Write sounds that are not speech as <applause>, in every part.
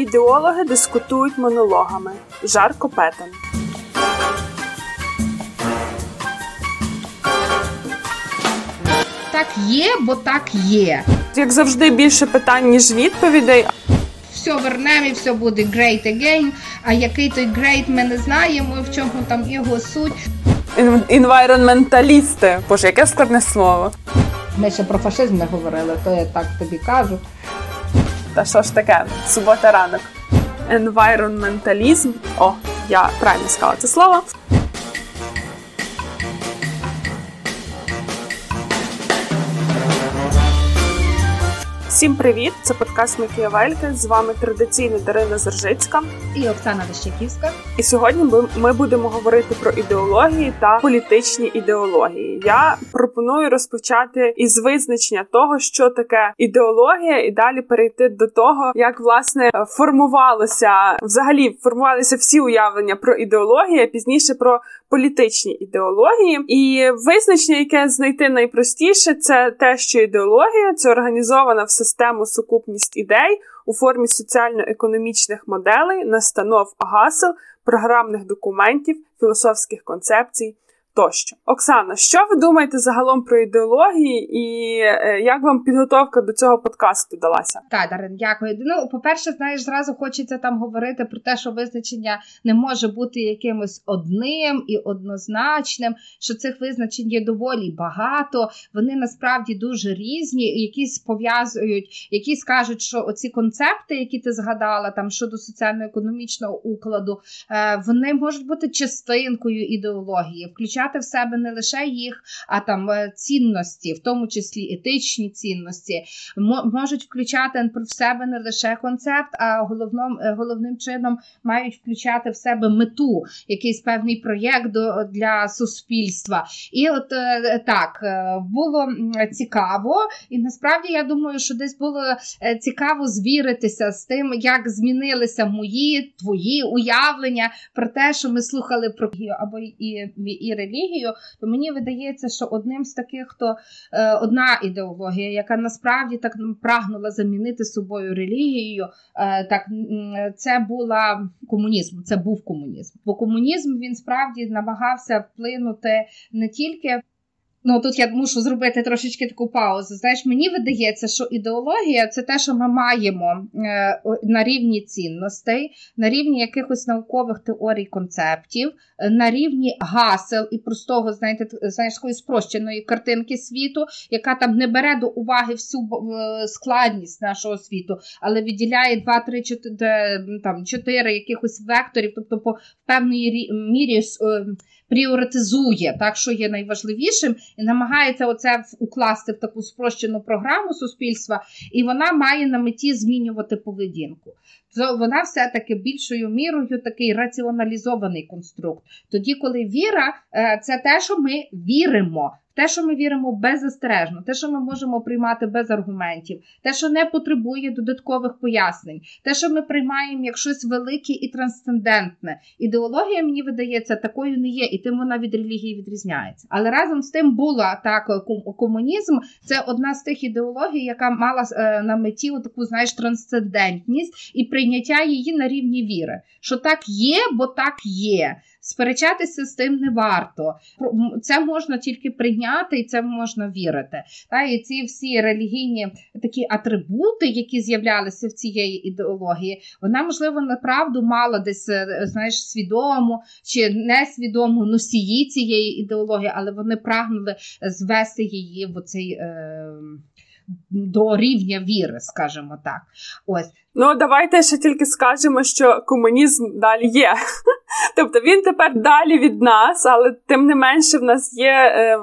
Ідеологи дискутують монологами. Жарко петен. Так є, бо так є. Як завжди, більше питань, ніж відповідей. Все вернемо і все буде great again. А який той great, ми не знаємо, в чому там його суть. Ін- Інвайронменталісти. Боже, яке складне слово. Ми ще про фашизм не говорили, то я так тобі кажу. Та що ж таке? Субота ранок. Енвайронменталізм. О, я правильно сказала це слово. Всім привіт! Це подкаст Макіявельки. З вами традиційно Дарина Зержицька. І Оксана Вищаківська. І сьогодні ми- будемо говорити про ідеології та політичні ідеології. Я пропоную розпочати із визначення того, що таке ідеологія, і далі перейти до того, як власне формувалося взагалі формувалися всі уявлення про ідеологію, а пізніше про політичні ідеології. І визначення, яке знайти найпростіше, це те, що ідеологія це організована в систему сукупність ідей у формі соціально-економічних моделей, настанов гасел, програмних документів, філософських концепцій. Тощо, Оксана, що ви думаєте загалом про ідеології, і е, як вам підготовка до цього подкасту далася? Так, Дарин, дякую. Ну, по-перше, знаєш, зразу хочеться там говорити про те, що визначення не може бути якимось одним і однозначним, що цих визначень є доволі багато. Вони насправді дуже різні. Якісь пов'язують, якісь кажуть, що оці концепти, які ти згадала, там щодо соціально-економічного укладу, е, вони можуть бути частинкою ідеології, включати в себе не лише їх, а там е, цінності, в тому числі етичні цінності, можуть включати в себе не лише концепт, а головним, е, головним чином мають включати в себе мету, якийсь певний проєкт для суспільства. І от е, так було цікаво, і насправді я думаю, що десь було цікаво звіритися з тим, як змінилися мої твої уявлення про те, що ми слухали про або і, і релігію. То мені видається, що одним з таких, хто е, одна ідеологія, яка насправді так прагнула замінити собою релігією, е, так це була комунізм. Це був комунізм. Бо комунізм він справді намагався вплинути не тільки. Ну тут я мушу зробити трошечки таку паузу. Знаєш, мені видається, що ідеологія це те, що ми маємо е, на рівні цінностей, на рівні якихось наукових теорій, концептів, е, на рівні гасел і простого, знаєте, знаєш, такої спрощеної картинки світу, яка там не бере до уваги всю складність нашого світу, але відділяє 2, 3, 4, там, 4 якихось векторів, тобто по певної мірі е, пріоритизує так, що є найважливішим, і намагається оце укласти в таку спрощену програму суспільства, і вона має на меті змінювати поведінку. То вона все-таки більшою мірою такий раціоналізований конструкт. Тоді, коли віра е, це те, що ми віримо. Те, що ми віримо беззастережно, те, що ми можемо приймати без аргументів, те, що не потребує додаткових пояснень, те, що ми приймаємо як щось велике і трансцендентне. Ідеологія, мені видається, такою не є, і тим вона від релігії відрізняється. Але разом з тим була так комунізм. Це одна з тих ідеологій, яка мала е, на меті таку, знаєш, трансцендентність і прийняття її на рівні віри. Що так є, бо так є. Сперечатися з тим не варто. Це можна тільки прийняти і це можна вірити. Та і ці всі релігійні такі атрибути, які з'являлися в цієї ідеології, вона можливо направду мала десь е, знаєш свідому чи несвідому носії цієї ідеології, але вони прагнули звести її в оцей. Е- до рівня віри, скажімо так. Ось Ну, давайте ще тільки скажемо, що комунізм далі є. <laughs> Тобто він тепер далі від нас, але тим не менше в нас є е,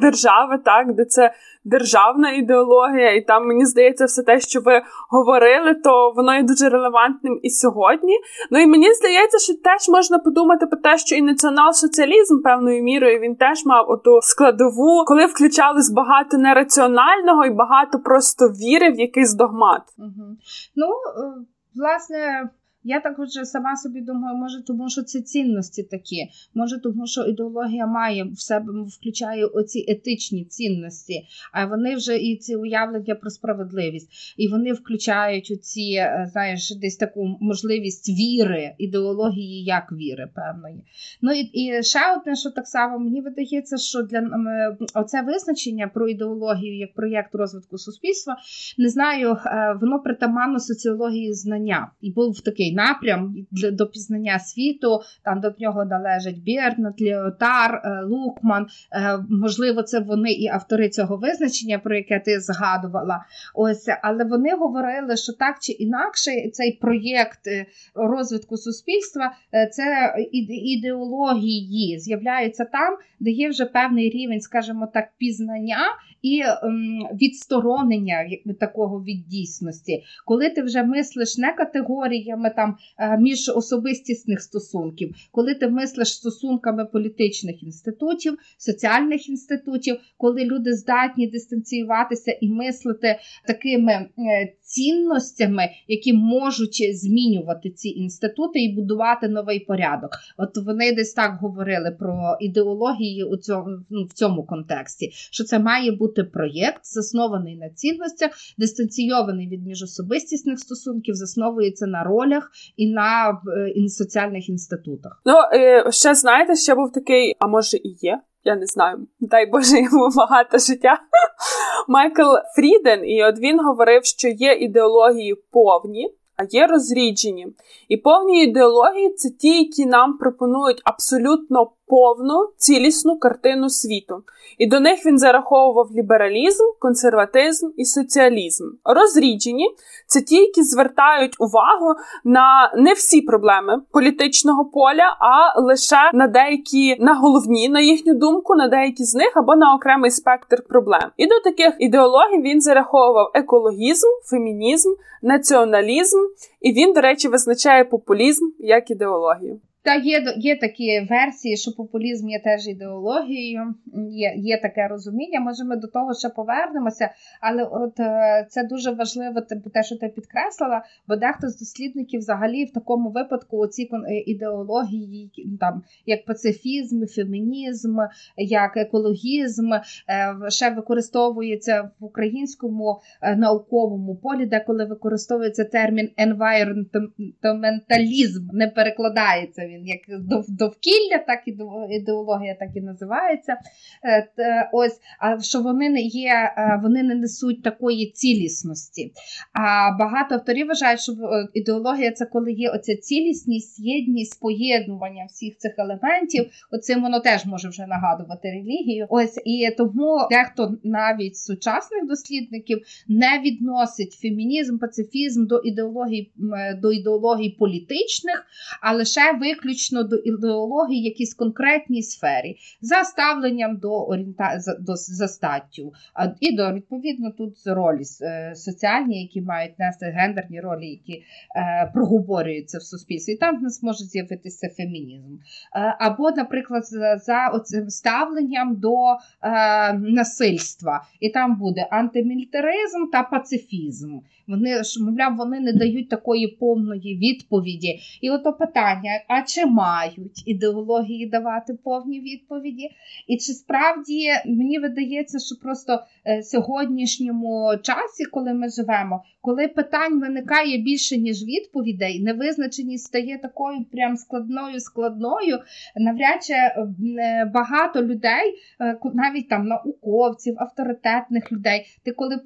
держава, так, де це державна ідеологія, і там мені здається, все те, що ви говорили, то воно є дуже релевантним і сьогодні. Ну і мені здається, що теж можна подумати про те, що і націонал-соціалізм певною мірою він теж мав оту складову, коли включалось багато нераціонального і багато просто віри в якийсь догмат. Угу. Ну, е, власне, Я також сама собі думаю, може, тому що це цінності такі, може, тому що ідеологія має в себе включає оці етичні цінності, а вони вже і ці уявлення про справедливість, і вони включають оці, е, знаєш, десь таку можливість віри, ідеології як віри, певної. Ну і і ще одне, що так само мені видається, що для е, оце визначення про ідеологію як проєкт розвитку суспільства, не знаю, е, воно притаманно соціології знання. І був такий напрям для до пізнання світу. Там до нього належать Бірнат, Ліотар, е, Лукман. Е, можливо, це вони і автори цього визначення, про яке ти згадувала. Ось, але вони говорили, що так чи інакше цей проєкт е, розвитку суспільства це ідеології з'являються там, де є вже певний рівень, скажімо так, пізнання і ем, відсторонення такого від дійсності, коли ти вже мислиш не категоріями там е, між особистісних стосунків, коли ти мислиш стосунками політичних інститутів, соціальних інститутів, коли люди здатні дистанціюватися і мислити такими е, цінностями, які можуть змінювати ці інститути і будувати новий порядок. От вони десь так говорили про ідеології у цьому ну, в цьому контексті, що це має бути проєкт, заснований на цінностях, дистанційований від міжособистісних стосунків, засновується на ролях і на соціальних інститутах. Ну е, ще знаєте, ще був такий, а може і є. Я не знаю, дай Боже <laughs> йому багато життя. <laughs> Майкл Фріден, і от він говорив, що є ідеології повні, а є розріджені. І повні ідеології це ті, які нам пропонують абсолютно повну цілісну картину світу, і до них він зараховував лібералізм, консерватизм і соціалізм. Розріджені це ті, які звертають увагу на не всі проблеми політичного поля, а лише на деякі на головні, на їхню думку, на деякі з них або на окремий спектр проблем. І до таких ідеологій він зараховував екологізм, фемінізм, націоналізм, і він, до речі, визначає популізм як ідеологію. Та є є такі версії, що популізм є теж ідеологією, є є таке розуміння. Може, ми до того ще повернемося, але от е, це дуже важливо, те, що ти підкреслила, бо дехто з дослідників взагалі в такому випадку ці е, ідеології, там як пацифізм, фемінізм, як екологізм, е, ще використовується в українському науковому полі, де коли використовується термін енвайронменталізм, не перекладається він як довкілля, так і ідеологія так і називається. Е, ось, а що вони не є, е, вони не несуть такої цілісності. А багато авторів вважають, що е, ідеологія це коли є оця цілісність, єдність, поєднування всіх цих елементів. Оцим воно теж може вже нагадувати релігію. Ось і тому дехто навіть сучасних дослідників не відносить фемінізм, пацифізм до ідеології до ідеологій політичних, а лише ви виключно до ідеології якійсь конкретній сфері, за ставленням до орієнта... до за статтю, і до відповідно тут ролі е, соціальні, які мають нести гендерні ролі, які е, проговорюються в суспільстві. І там в нас може з'явитися фемінізм. Е, або, наприклад, за, за оцим ставленням до е, насильства. І там буде антимілітаризм та пацифізм. Вони ж мовляв, вони не дають такої повної відповіді. І ото питання: а чи мають ідеології давати повні відповіді? І чи справді мені видається, що просто е, сьогоднішньому часі, коли ми живемо, коли питань виникає більше, ніж відповідей, невизначеність стає такою прям складною, складною, навряд чи е, багато людей, е, навіть там науковців, авторитетних людей, ти коли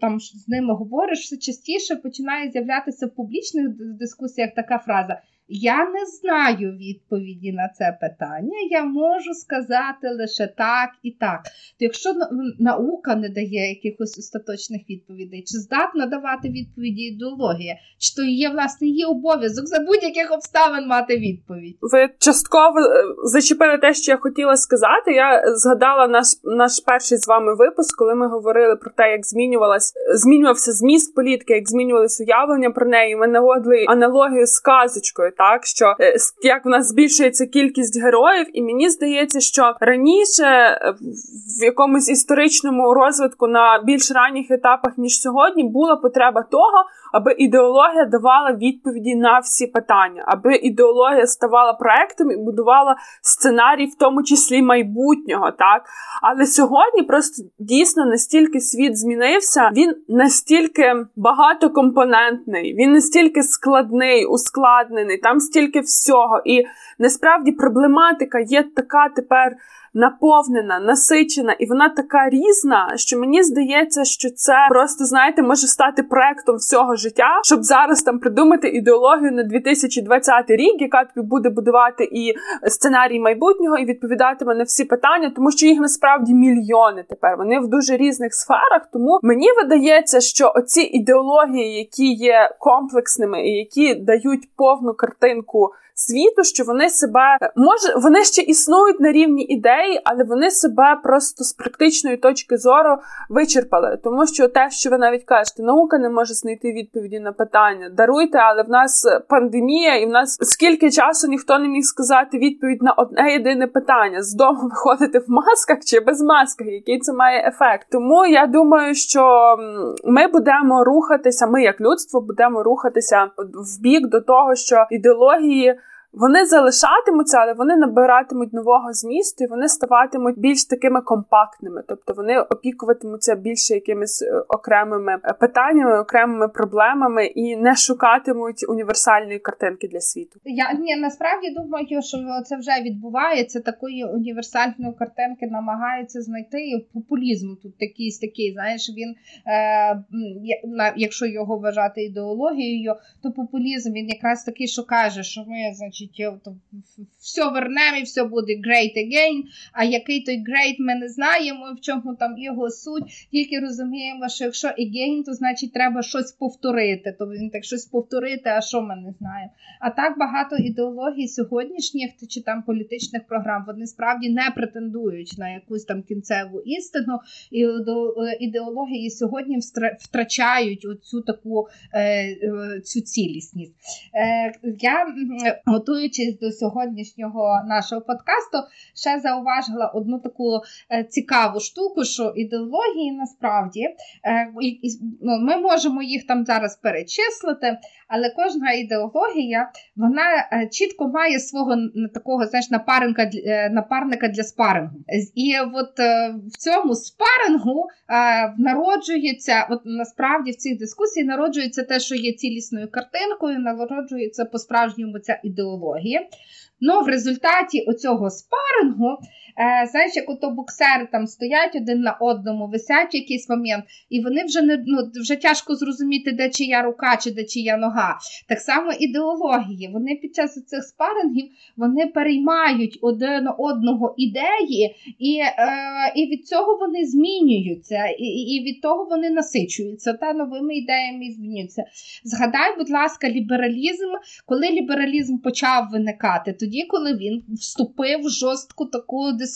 там з ними говориш, все частіше починає з'являтися в публічних дискусіях така фраза. Я не знаю відповіді на це питання. Я можу сказати лише так і так. То якщо наука не дає якихось остаточних відповідей, чи здатна давати відповіді ідеологія, чи то є власне її обов'язок за будь-яких обставин мати відповідь? Ви частково е, зачепили те, що я хотіла сказати. Я згадала наш наш перший з вами випуск, коли ми говорили про те, як змінювалась змінювався зміст політики, як змінювалися уявлення про неї. Ми наводили аналогію з казочкою так що е, як в нас збільшується кількість героїв, і мені здається, що раніше е, в якомусь історичному розвитку на більш ранніх етапах ніж сьогодні була потреба того, аби ідеологія давала відповіді на всі питання, аби ідеологія ставала проектом і будувала сценарій, в тому числі майбутнього, так але сьогодні просто дійсно настільки світ змінився, він настільки багатокомпонентний, він настільки складний, ускладнений, там стільки всього. І насправді проблематика є така тепер наповнена, насичена, і вона така різна, що мені здається, що це просто знаєте може стати проектом всього життя, щоб зараз там придумати ідеологію на 2020 рік, яка тобі буде будувати і сценарій майбутнього, і відповідатиме на всі питання, тому що їх насправді мільйони тепер. Вони в дуже різних сферах. Тому мені видається, що оці ідеології, які є комплексними і які дають повну картинку світу, що вони себе може вони ще існують на рівні ідеї, але вони себе просто з практичної точки зору вичерпали. Тому що те, що ви навіть кажете, наука не може знайти відповіді на питання. Даруйте, але в нас пандемія, і в нас скільки часу ніхто не міг сказати відповідь на одне єдине питання: з дому виходити в масках чи без масках, який це має ефект. Тому я думаю, що ми будемо рухатися, ми як людство будемо рухатися в бік до того, що ідеології. Вони залишатимуться, але вони набиратимуть нового змісту і вони ставатимуть більш такими компактними, тобто вони опікуватимуться більше якимись е, окремими е, питаннями, окремими проблемами і не шукатимуть універсальної картинки для світу. Я ні, насправді думаю, що це вже відбувається. Такої універсальної картинки намагаються знайти і популізм тут якийсь такий. Знаєш, він е, якщо його вважати ідеологією, то популізм він якраз такий, що каже, що ми значить то все вернемо і все буде great again. А який той great, ми не знаємо, в чому там його суть. Тільки розуміємо, що якщо again, то значить треба щось повторити. То він так щось повторити, а що ми не знаємо. А так багато ідеологій сьогоднішніх чи там політичних програм вони справді не претендують на якусь там кінцеву істину. І ідеології сьогодні втрачають оцю таку е, е, цю цілісність. Е, я готуючись до сьогоднішнього нашого подкасту, ще зауважила одну таку е, цікаву штуку, що ідеології насправді е, ну, ми можемо їх там зараз перечислити, але кожна ідеологія вона е, чітко має свого такого знаєш, напарника, напарника для спарингу. І от в цьому спарингу народжується, от насправді в цій дискусії народжується те, що є цілісною картинкою, народжується по-справжньому ця ідеологія ідеології. Ну, в результаті оцього спарингу, е, знаєш, як ото боксери там стоять один на одному, висять якийсь момент, і вони вже не ну, вже тяжко зрозуміти, де чия рука чи де чия нога. Так само ідеології. Вони під час цих спарингів вони переймають один одного ідеї, і е, і від цього вони змінюються, і і від того вони насичуються та новими ідеями змінюються. Згадай, будь ласка, лібералізм, коли лібералізм почав виникати тоді, коли він вступив в жорстку таку дискусію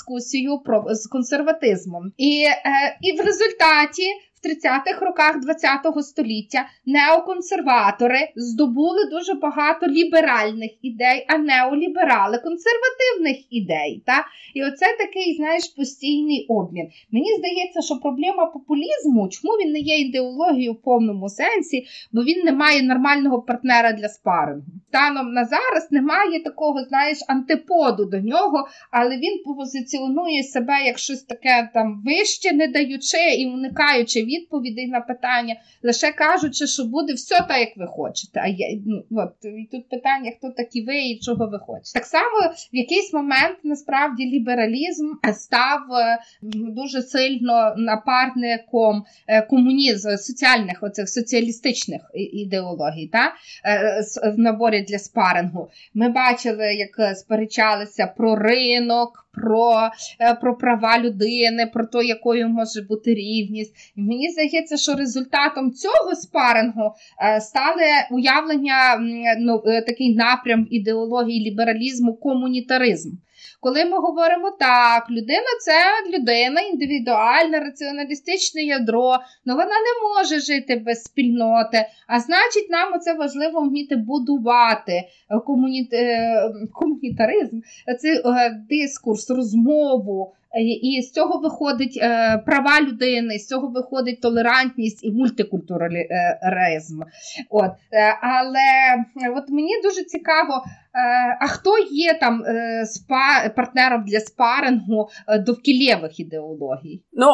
про з консерватизмом, і, е, і в результаті 30-х роках ХХ століття неоконсерватори здобули дуже багато ліберальних ідей, а неоліберали консервативних ідей. Та? І оце такий, знаєш, постійний обмін. Мені здається, що проблема популізму, чому він не є ідеологією в повному сенсі, бо він не має нормального партнера для спарингу. Станом на зараз немає такого, знаєш, антиподу до нього, але він позиціонує себе як щось таке там вище, не даючи і уникаючи відповідей на питання, лише кажучи, що буде все так, як ви хочете. А я, ну, от, і тут питання, хто такі ви і чого ви хочете. Так само в якийсь момент насправді лібералізм став е, дуже сильно напарником е, комунізму, соціальних оцих соціалістичних ідеологій та, е, в наборі для спарингу. Ми бачили, як сперечалися про ринок про е, про права людини, про те, якою може бути рівність. І мені здається, що результатом цього спарингу е, стали уявлення ну, е, такий напрям ідеології лібералізму комунітаризм. Коли ми говоримо так, людина це людина, індивідуальне, раціоналістичне ядро, ну, вона не може жити без спільноти. А значить, нам це важливо вміти будувати комуні... комунітаризм, цей дискурс, розмову. І з цього виходить е, права людини, з цього виходить толерантність і мультикультуралізм. От. Е, але от мені дуже цікаво, е, а хто є там е, спа, партнером для спарингу е, довкілєвих ідеологій? Ну,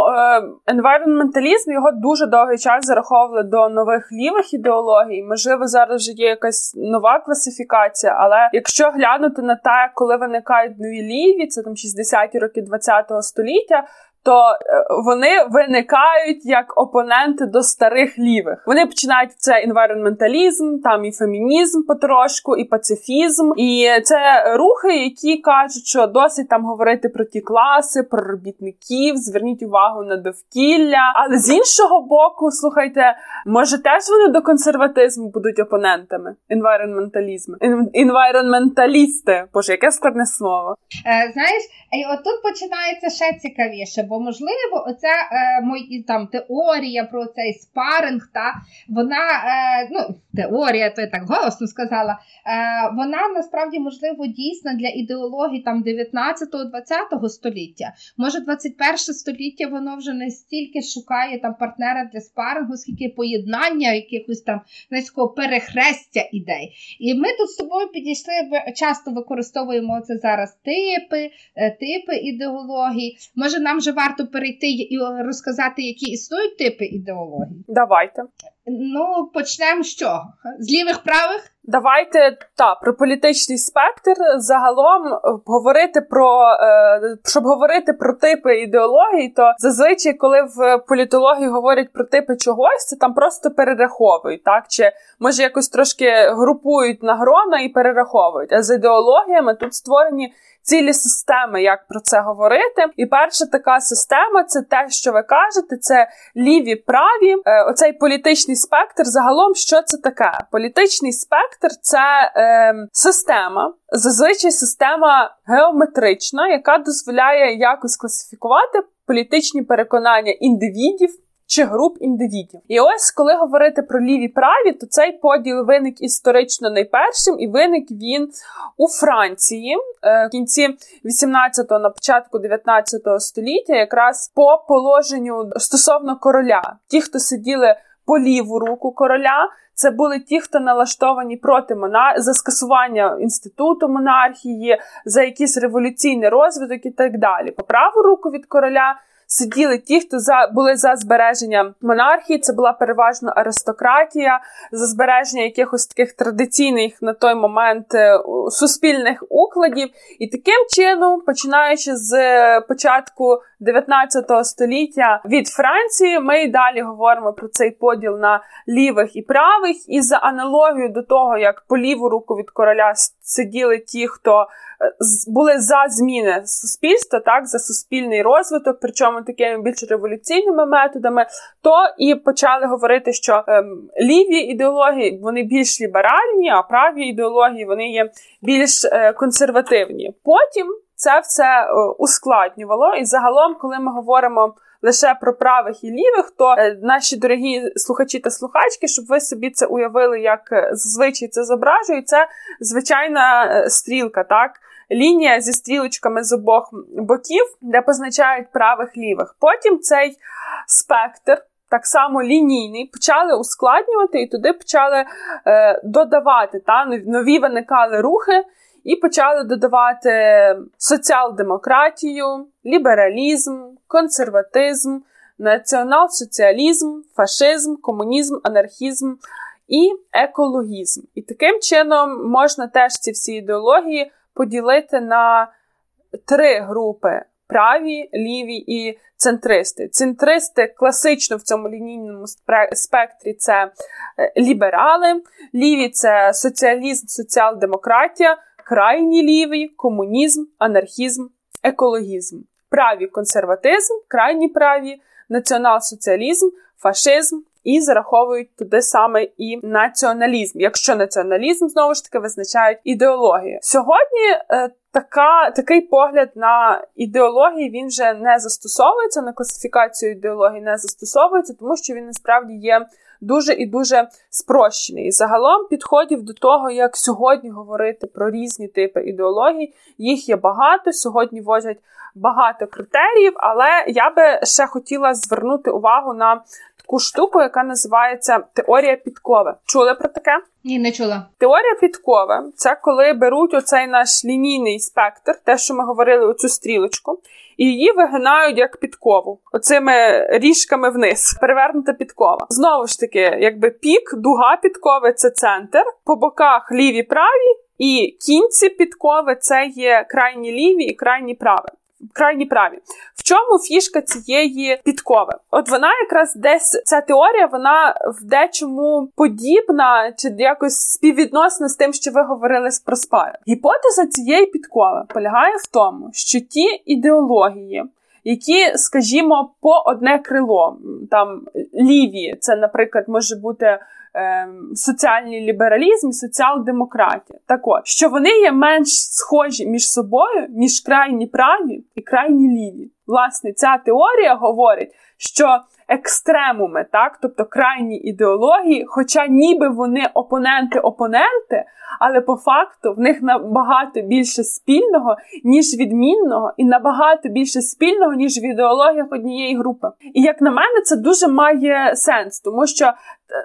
енвайронменталізм його дуже довгий час зараховували до нових лівих ідеологій. Можливо, зараз вже є якась нова класифікація, але якщо глянути на те, коли виникають нові ліві, це там 60-ті роки 20-го століття то е, вони виникають як опоненти до старих лівих. Вони починають це інвайронменталізм, там і фемінізм потрошку, і пацифізм. І це рухи, які кажуть, що досить там говорити про ті класи, про робітників, зверніть увагу на довкілля. Але з іншого боку, слухайте, може теж вони до консерватизму будуть опонентами інвайронменталізму. Інвайронменталісти. Боже, яке складне слово. Е, Знаєш, і отут починається ще цікавіше бо можливо, оця е, мої там теорія про цей спаринг, та вона е, ну, теорія, то я так голосно сказала, е, вона насправді можливо дійсна для ідеології там 19-20 століття. Може, 21 століття воно вже не стільки шукає там партнера для спарингу, скільки поєднання якихось там низького перехрестя ідей. І ми тут з тобою підійшли, часто використовуємо це зараз типи, е, типи ідеології. Може, нам вже варто перейти і розказати, які існують типи ідеології? Давайте. Ну, почнемо з чого? З лівих правих? Давайте та про політичний спектр загалом е, говорити про е, щоб говорити про типи ідеології, то зазвичай, коли в політології говорять про типи чогось, це там просто перераховують, так чи може якось трошки групують на грона і перераховують. А з ідеологіями тут створені цілі системи, як про це говорити. І перша така система це те, що ви кажете, це ліві праві. Е, оцей політичний спектр. Загалом, що це таке? Політичний спектр це е, система, зазвичай система геометрична, яка дозволяє якось класифікувати політичні переконання індивідів чи груп індивідів. І ось коли говорити про ліві праві, то цей поділ виник історично найпершим, і виник він у Франції е, в кінці 18-го, на початку 19 століття, якраз по положенню стосовно короля, ті, хто сиділи по ліву руку короля. Це були ті, хто налаштовані проти монар... за скасування інституту монархії, за якийсь революційний розвиток і так далі. По праву руку від короля сиділи ті, хто за були за збереження монархії. Це була переважно аристократія, за збереження якихось таких традиційних на той момент е, суспільних укладів. І таким чином, починаючи з початку 19 століття від Франції, ми й далі говоримо про цей поділ на лівих і правих. І за аналогією до того, як по ліву руку від короля сиділи ті, хто були за зміни суспільства, так за суспільний розвиток, причому такими більш революційними методами, то і почали говорити, що ем, ліві ідеології вони більш ліберальні, а праві ідеології вони є більш е, консервативні. Потім це все е, ускладнювало, і загалом, коли ми говоримо. Лише про правих і лівих, то е, наші дорогі слухачі та слухачки, щоб ви собі це уявили, як е, зазвичай це зображує, це звичайна е, стрілка, так лінія зі стрілочками з обох боків, де позначають правих лівих. Потім цей спектр. Так само лінійний, почали ускладнювати і туди почали е, додавати та нові виникали рухи, і почали додавати соціал-демократію, лібералізм, консерватизм, націонал-соціалізм, фашизм, комунізм, анархізм і екологізм. І таким чином можна теж ці всі ідеології поділити на три групи: праві, ліві і центристи. Центристи класично в цьому лінійному спектрі це е, ліберали, ліві це соціалізм, соціал-демократія, крайні ліві, комунізм, анархізм, екологізм, праві консерватизм, крайні праві, націонал-соціалізм, фашизм і зараховують туди саме і націоналізм, якщо націоналізм знову ж таки визначають ідеологію. Сьогодні е, така, такий погляд на ідеології він вже не застосовується на класифікацію ідеології, не застосовується, тому що він насправді є дуже і дуже спрощений. Загалом підходів до того, як сьогодні говорити про різні типи ідеологій, їх є багато. Сьогодні возять багато критеріїв, але я би ще хотіла звернути увагу на таку штуку, яка називається теорія підкови. Чули про таке? Ні, не чула. Теорія підкови це коли беруть оцей наш лінійний спектр, те, що ми говорили, оцю стрілочку, і її вигинають як підкову, оцими ріжками вниз. Перевернута підкова. Знову ж таки, якби пік, дуга підкови це центр, по боках ліві праві, і кінці підкови це є крайні ліві і крайні праві крайні праві. В чому фішка цієї підкови? От вона якраз десь ця теорія, вона в дечому подібна чи якось співвідносна з тим, що ви говорили з Проспаром. Гіпотеза цієї підкови полягає в тому, що ті ідеології. Які, скажімо, по одне крило там ліві, це, наприклад, може бути Ем, соціальний лібералізм і соціал-демократія. Так от, що вони є менш схожі між собою, ніж крайні праві і крайні ліві. Власне, ця теорія говорить, що екстремуми, так, тобто крайні ідеології, хоча ніби вони опоненти-опоненти, але по факту в них набагато більше спільного, ніж відмінного, і набагато більше спільного, ніж в ідеологіях однієї групи. І як на мене, це дуже має сенс, тому що е,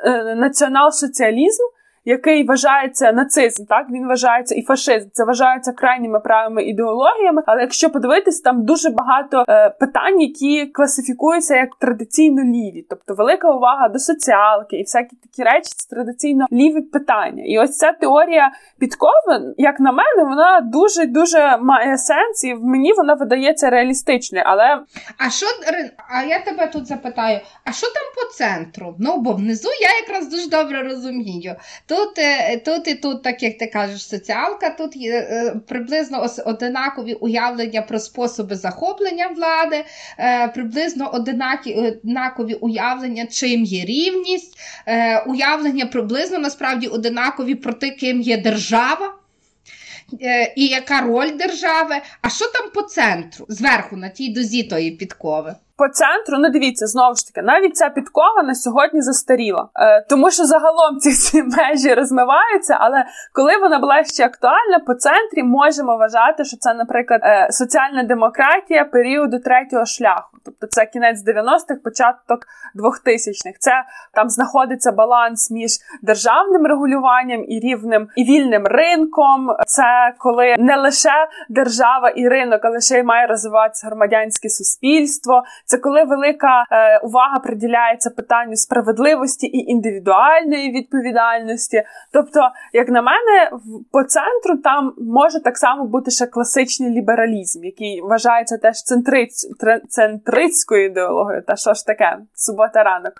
е націонал-соціалізм який вважається нацизм, так він вважається і фашизм. Це вважаються крайніми правими ідеологіями. Але якщо подивитись, там дуже багато е, питань, які класифікуються як традиційно ліві, тобто велика увага до соціалки і всякі такі речі, це традиційно ліві питання. І ось ця теорія підкови, як на мене, вона дуже дуже має сенс, і мені вона видається реалістичною. Але а що а я тебе тут запитаю: а що там по центру? Ну бо внизу я якраз дуже добре розумію. Тут е, тут і тут, так як ти кажеш, соціалка, тут є е, приблизно одинакові уявлення про способи захоплення влади, е, приблизно одинакові уявлення, чим є рівність, уявлення приблизно насправді одинакові про те, ким є держава. І яка роль держави? А що там по центру, зверху на тій дозі тої підкови? По центру, ну дивіться, знову ж таки, навіть ця підкова на сьогодні застаріла, е, тому що загалом ці ці <laughs> межі розмиваються. Але коли вона була ще актуальна, по центрі можемо вважати, що це, наприклад, е, соціальна демократія періоду третього шляху, тобто це кінець 90-х, початок 2000-х. Це там знаходиться баланс між державним регулюванням і рівним і вільним ринком. Це коли не лише держава і ринок, а лише й має розвиватися громадянське суспільство. Це коли велика е, увага приділяється питанню справедливості і індивідуальної відповідальності. Тобто, як на мене, по центру там може так само бути ще класичний лібералізм, який вважається теж центриць, центрицькою ідеологією. Та що ж таке? Субота ранок.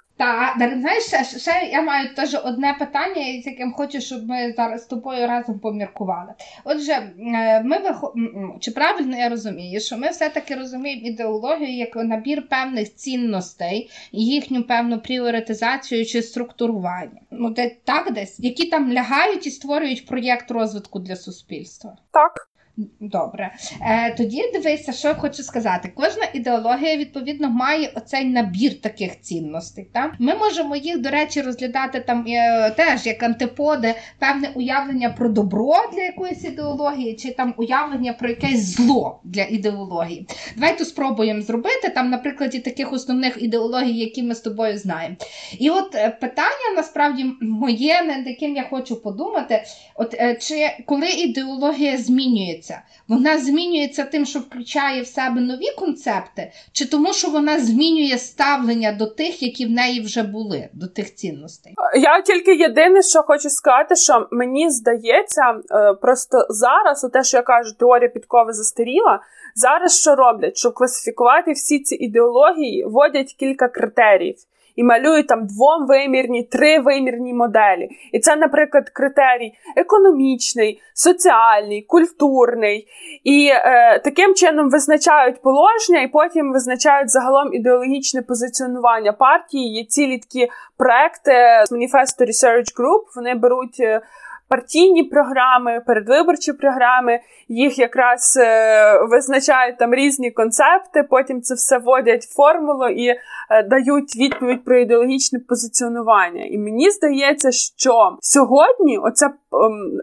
Так, знаєш, ще, ще я маю теж одне питання, з яким хочу, щоб ми зараз з тобою разом поміркували. Отже, е, ми вихо... чи правильно я розумію, що ми все-таки розуміємо ідеологію як набір певних цінностей, їхню певну пріоритизацію чи структурування. Ну, де так десь, які там лягають і створюють проєкт розвитку для суспільства. Так. Добре. Е, Тоді дивися, що я хочу сказати. Кожна ідеологія, відповідно, має оцей набір таких цінностей. Так? Ми можемо їх, до речі, розглядати там е, теж як антиподи, певне уявлення про добро для якоїсь ідеології, чи там уявлення про якесь зло для ідеології. Давайте спробуємо зробити там, на прикладі таких основних ідеологій, які ми з тобою знаємо. І от е, питання насправді моє, над яким я хочу подумати: от е, чи коли ідеологія змінюється змінюється? Вона змінюється тим, що включає в себе нові концепти, чи тому, що вона змінює ставлення до тих, які в неї вже були, до тих цінностей? Я тільки єдине, що хочу сказати, що мені здається, е, просто зараз, те, що я кажу, теорія підкови застаріла. Зараз що роблять? Щоб класифікувати всі ці ідеології, вводять кілька критеріїв. І малюють там двовимірні, тривимірні моделі. І це, наприклад, критерій економічний, соціальний, культурний. І е, таким чином визначають положення, і потім визначають загалом ідеологічне позиціонування партії. Є цілі такі проекти з Manifesto Research Group, Вони беруть. Е, партійні програми, передвиборчі програми, їх якраз е, визначають там різні концепти, потім це все вводять в формулу і е, дають відповідь про ідеологічне позиціонування. І мені здається, що сьогодні оце ем,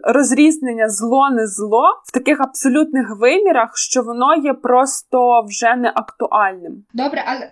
розрізнення зло не зло в таких абсолютних вимірах, що воно є просто вже не актуальним. Добре, але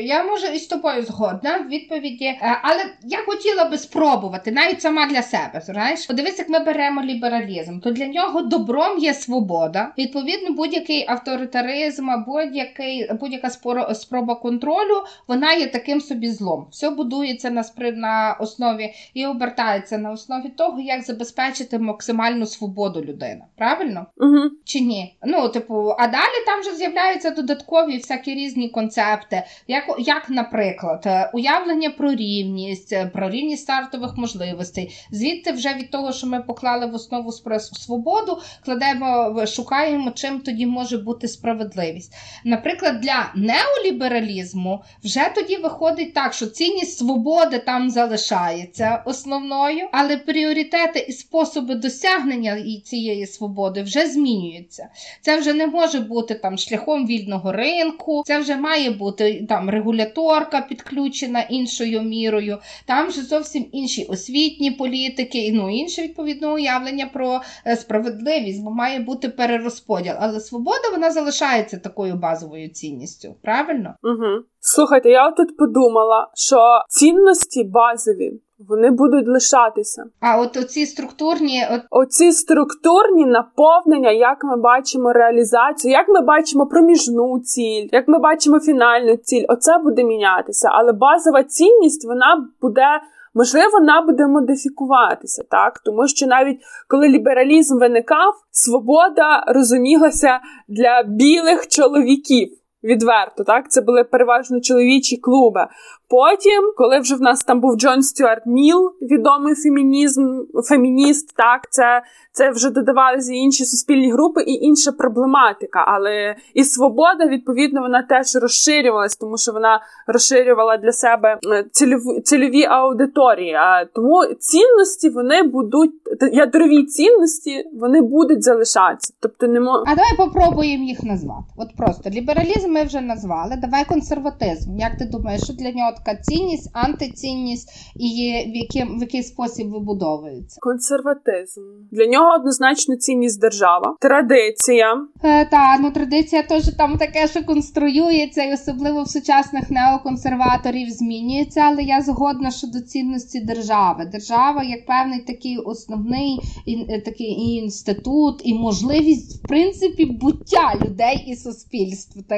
я можу із тобою згодна в відповіді, е, але я хотіла би спробувати навіть сама для себе. Знаєш, подивись, як ми беремо лібералізм, то для нього добром є свобода. Відповідно, будь-який авторитаризм, будь-який будь-яка спроба контролю, вона є таким собі злом. Все будується на на основі і обертається на основі того, як забезпечити максимальну свободу людини. Правильно? Угу. Чи ні? Ну, типу, а далі там вже з'являються додаткові всякі різні концепти, як, як, наприклад, е, уявлення про рівність, е, про рівність стартових можливостей. Звідти вже від того, що ми поклали в основу свободу, кладемо, шукаємо, чим тоді може бути справедливість. Наприклад, для неолібералізму вже тоді виходить так, що цінність свободи там залишається основною, але пріоритети і способи досягнення цієї свободи вже змінюються. Це вже не може бути там шляхом вільного ринку, це вже має бути там регуляторка підключена іншою мірою, там вже зовсім інші освітні політики, ну інші відповідно уявлення про е, справедливість, бо має бути перерозподіл. Але свобода вона залишається такою базовою цінністю. Правильно? Угу. Слухайте, я тут подумала, що цінності базові. Вони будуть лишатися. А от оці структурні от... оці структурні наповнення, як ми бачимо реалізацію, як ми бачимо проміжну ціль, як ми бачимо фінальну ціль, оце буде мінятися. Але базова цінність вона буде можливо, вона буде модифікуватися, так тому що навіть коли лібералізм виникав, свобода розумілася для білих чоловіків. Відверто, так, це були переважно чоловічі клуби. Потім, коли вже в нас там був Джон Стюарт Міл, відомий фемінізм, фемініст, так, це це вже додавалися інші суспільні групи і інша проблематика. Але і свобода, відповідно, вона теж розширювалась, тому що вона розширювала для себе е, цільові, цільові аудиторії. А тому цінності вони будуть ядрові цінності, вони будуть залишатися. Тобто не мож... А давай попробуємо їх назвати. От просто лібералізм ми вже назвали. Давай консерватизм. Як ти думаєш, що для нього така цінність, антицінність і в який, в який спосіб вибудовується? Консерватизм для нього однозначно цінність держава, традиція. Е, Та ну традиція теж там таке, що конструюється, і особливо в сучасних неоконсерваторів змінюється. Але я згодна щодо цінності держави. Держава як певний такий основний і, такий і інститут, і можливість в принципі буття людей і суспільства. Та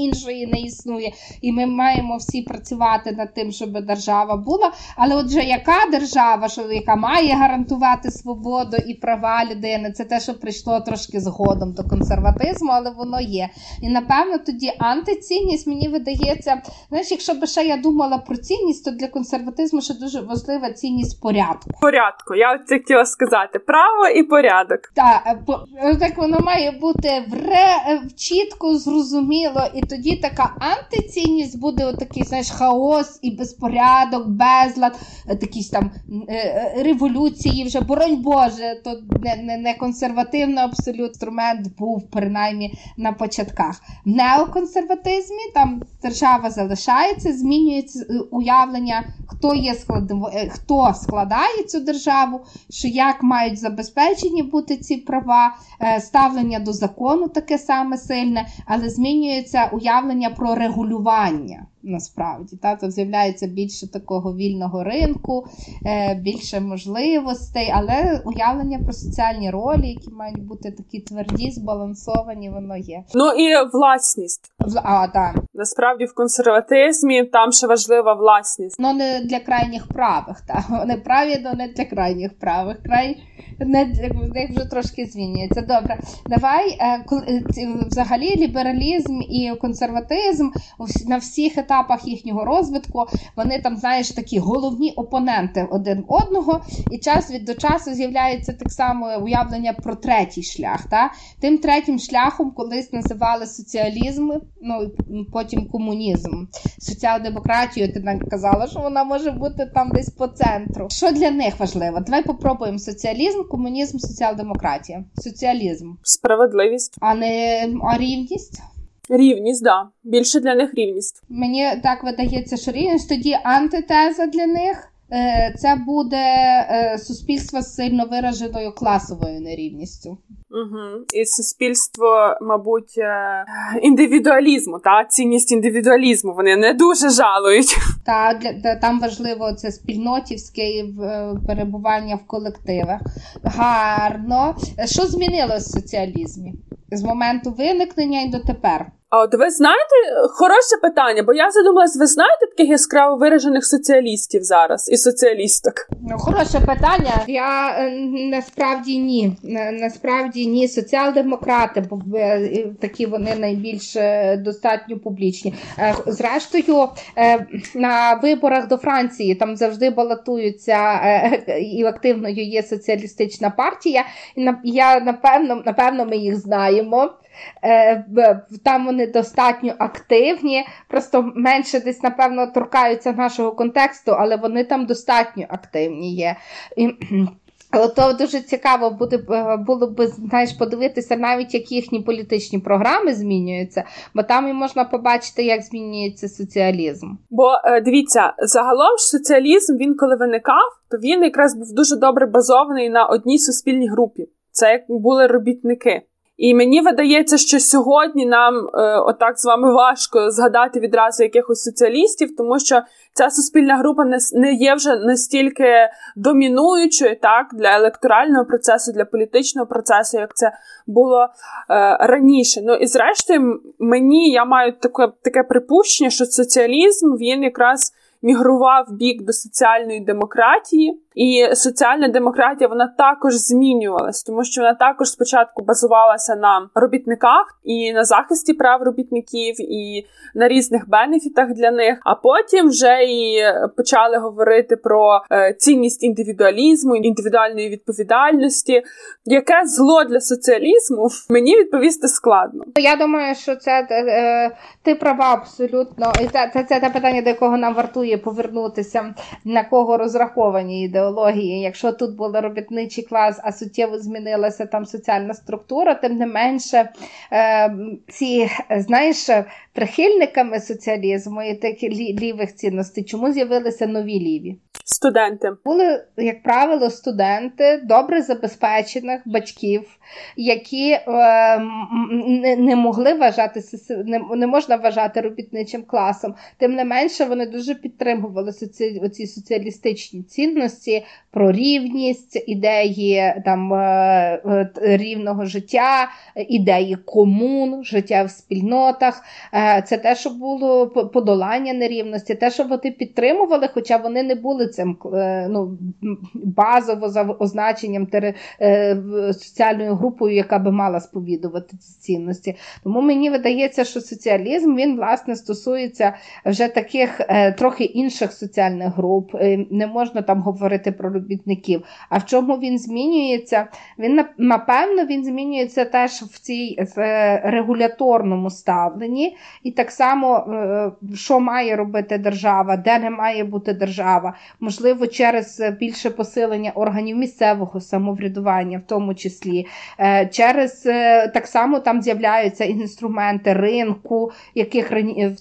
іншої не існує. І ми маємо всі працювати над тим, щоб держава була. Але отже, яка держава, що яка має гарантувати свободу і права людини, це те, що прийшло трошки згодом до консерватизму, але воно є. І напевно тоді антицінність мені видається. Знаєш, якщо би ще я думала про цінність, то для консерватизму ще дуже важлива цінність порядку. Порядку, я це хотіла сказати: право і порядок. Так, е, так воно має бути вре е, чітко зрозуміло, і тоді така антицінність буде отакий, знаєш, хаос і безпорядок, безлад, е, якісь там революції вже, боронь Боже, то не не, не консервативний абсолютно інструмент був принаймні на початках. В неоконсерватизмі там держава залишається, змінюється е, уявлення, хто є складово, е, хто складає цю державу, що як мають забезпечені бути ці права, е, ставлення до закону таке саме сильне, але змінюється уявлення про регулювання насправді. Та? Тут з'являється більше такого вільного ринку, е, більше можливостей, але уявлення про соціальні ролі, які мають бути такі тверді, збалансовані, воно є. Ну і власність. А, так. Насправді в консерватизмі там ще важлива власність. Ну не для крайніх правих, так. Вони праві, але не для крайніх правих. Край не як вже трошки змінюється. Добре, давай е, е, взагалі лібералізм і консерватизм на всіх етапах етапах їхнього розвитку вони там, знаєш, такі головні опоненти один одного, і час від до часу з'являється так само уявлення про третій шлях. Та? Тим третім шляхом колись називали соціалізм, ну потім комунізм. Соціал-демократію ти нам казала, що вона може бути там десь по центру. Що для них важливо? Давай попробуємо соціалізм, комунізм, соціал-демократія. Соціалізм. Справедливість. А не а рівність. Рівність, да. Більше для них рівність. Мені так видається, що рівність тоді антитеза для них. Е, це буде е, суспільство з сильно вираженою класовою нерівністю. Угу. І суспільство, мабуть, е, індивідуалізму, та цінність індивідуалізму вони не дуже жалують. Та для там важливо це спільнотівське перебування в колективах. Гарно. Що змінилось в соціалізмі з моменту виникнення і дотепер? А от ви знаєте, хороше питання, бо я задумалась, ви знаєте таких яскраво виражених соціалістів зараз і соціалісток? Ну, хороше питання. Я е, насправді ні. Насправді ні. Соціал-демократи, бо е, такі вони найбільш е, достатньо публічні. Зрештою, на виборах до Франції там завжди балотуються і активною є соціалістична партія. Я напевно, напевно, ми їх знаємо. Е, там вони достатньо активні, просто менше десь, напевно, торкаються нашого контексту, але вони там достатньо активні є. І, то дуже цікаво буде е, було б знаєш, подивитися, навіть як їхні політичні програми змінюються, бо там і можна побачити, як змінюється соціалізм. Бо е, дивіться, загалом соціалізм він коли виникав, то він якраз був дуже добре базований на одній суспільній групі. Це як були робітники. І мені видається, що сьогодні нам е, отак з вами важко згадати відразу якихось соціалістів, тому що ця суспільна група не, не є вже настільки домінуючою так для електорального процесу, для політичного процесу, як це було е, раніше. Ну і зрештою, мені я маю таке, таке припущення, що соціалізм він якраз мігрував бік до соціальної демократії. І соціальна демократія вона також змінювалась, тому що вона також спочатку базувалася на робітниках і на захисті прав робітників, і на різних бенефітах для них. А потім вже і почали говорити про е, цінність індивідуалізму, індивідуальної відповідальності. Яке зло для соціалізму мені відповісти складно? Я думаю, що це е, ти права абсолютно, і це, це, це те питання, до якого нам вартує повернутися, на кого розраховані ідеології ідеології. Якщо тут був робітничий клас, а суттєво змінилася там соціальна структура, тим не менше е, ці, знаєш, прихильниками соціалізму і таких лівих цінностей, чому з'явилися нові ліві? Студенти були, як правило, студенти добре забезпечених батьків, які е, не, не могли вважати не, не можна вважати робітничим класом. Тим не менше, вони дуже підтримували соці, оці соціалістичні цінності про рівність, ідеї там е, е, рівного життя, ідеї комун, життя в спільнотах. Е, це те, що було подолання нерівності, те, що вони підтримували, хоча вони не були цим ну, базово за означенням соціальною групою, яка би мала сповідувати ці цінності. Тому мені видається, що соціалізм він власне стосується вже таких трохи інших соціальних груп. Не можна там говорити про робітників. А в чому він змінюється? Він напевно він змінюється теж в цій в регуляторному ставленні, і так само, е, що має робити держава, де не має бути держава, можливо, через більше посилення органів місцевого самоврядування, в тому числі, е, через е, так само там з'являються інструменти ринку, яких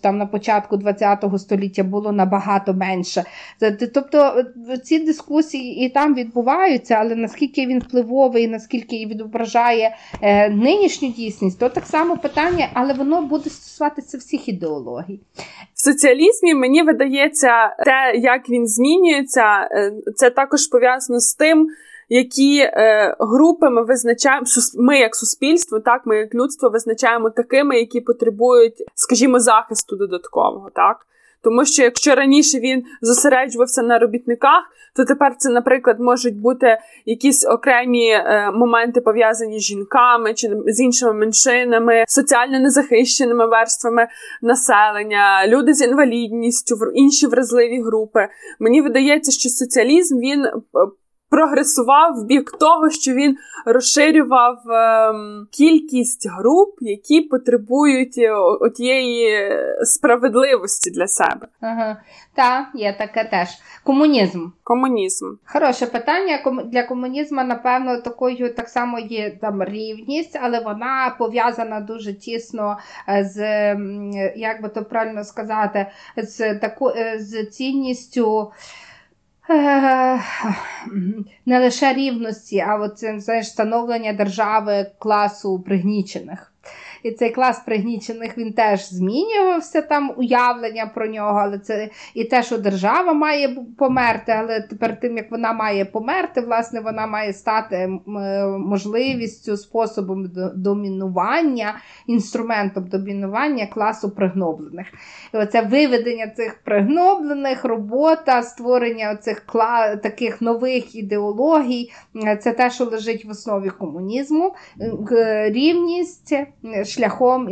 там на початку ХХ століття було набагато менше. Тобто ці дискусії і там відбуваються, але наскільки він впливовий, наскільки відображає нинішню дійсність, то так само питання, але воно буде стосуватися всіх ідеологій. В соціалізмі мені видається те, як він змінюється, е, це також пов'язано з тим. Які е, групи ми визначаємо, ми як суспільство, так ми як людство визначаємо такими, які потребують, скажімо, захисту додаткового, так Тому що якщо раніше він зосереджувався на робітниках, то тепер це, наприклад, можуть бути якісь окремі е, моменти пов'язані з жінками чи з іншими меншинами, соціально незахищеними верствами населення, люди з інвалідністю, інші вразливі групи. Мені видається, що соціалізм він. Е, прогресував в бік того, що він розширював ем, кількість груп, які потребують е, тієї справедливості для себе. Ага. Так, є таке теж. Комунізм. Комунізм. Хороше питання. Для комунізму, напевно, такою так само є там рівність, але вона пов'язана дуже тісно е, з, як би то правильно сказати, з таку е, з цінністю. Не лише рівності, а от це знаєш, становлення держави класу пригнічених. І цей клас пригнічених він теж змінювався там уявлення про нього, але це і те, що держава має померти, але тепер тим, як вона має померти, власне, вона має стати можливістю, способом домінування, інструментом домінування класу пригноблених. І оце виведення цих пригноблених, робота, створення цих кла... таких нових ідеологій, це те, що лежить в основі комунізму, рівність шляхом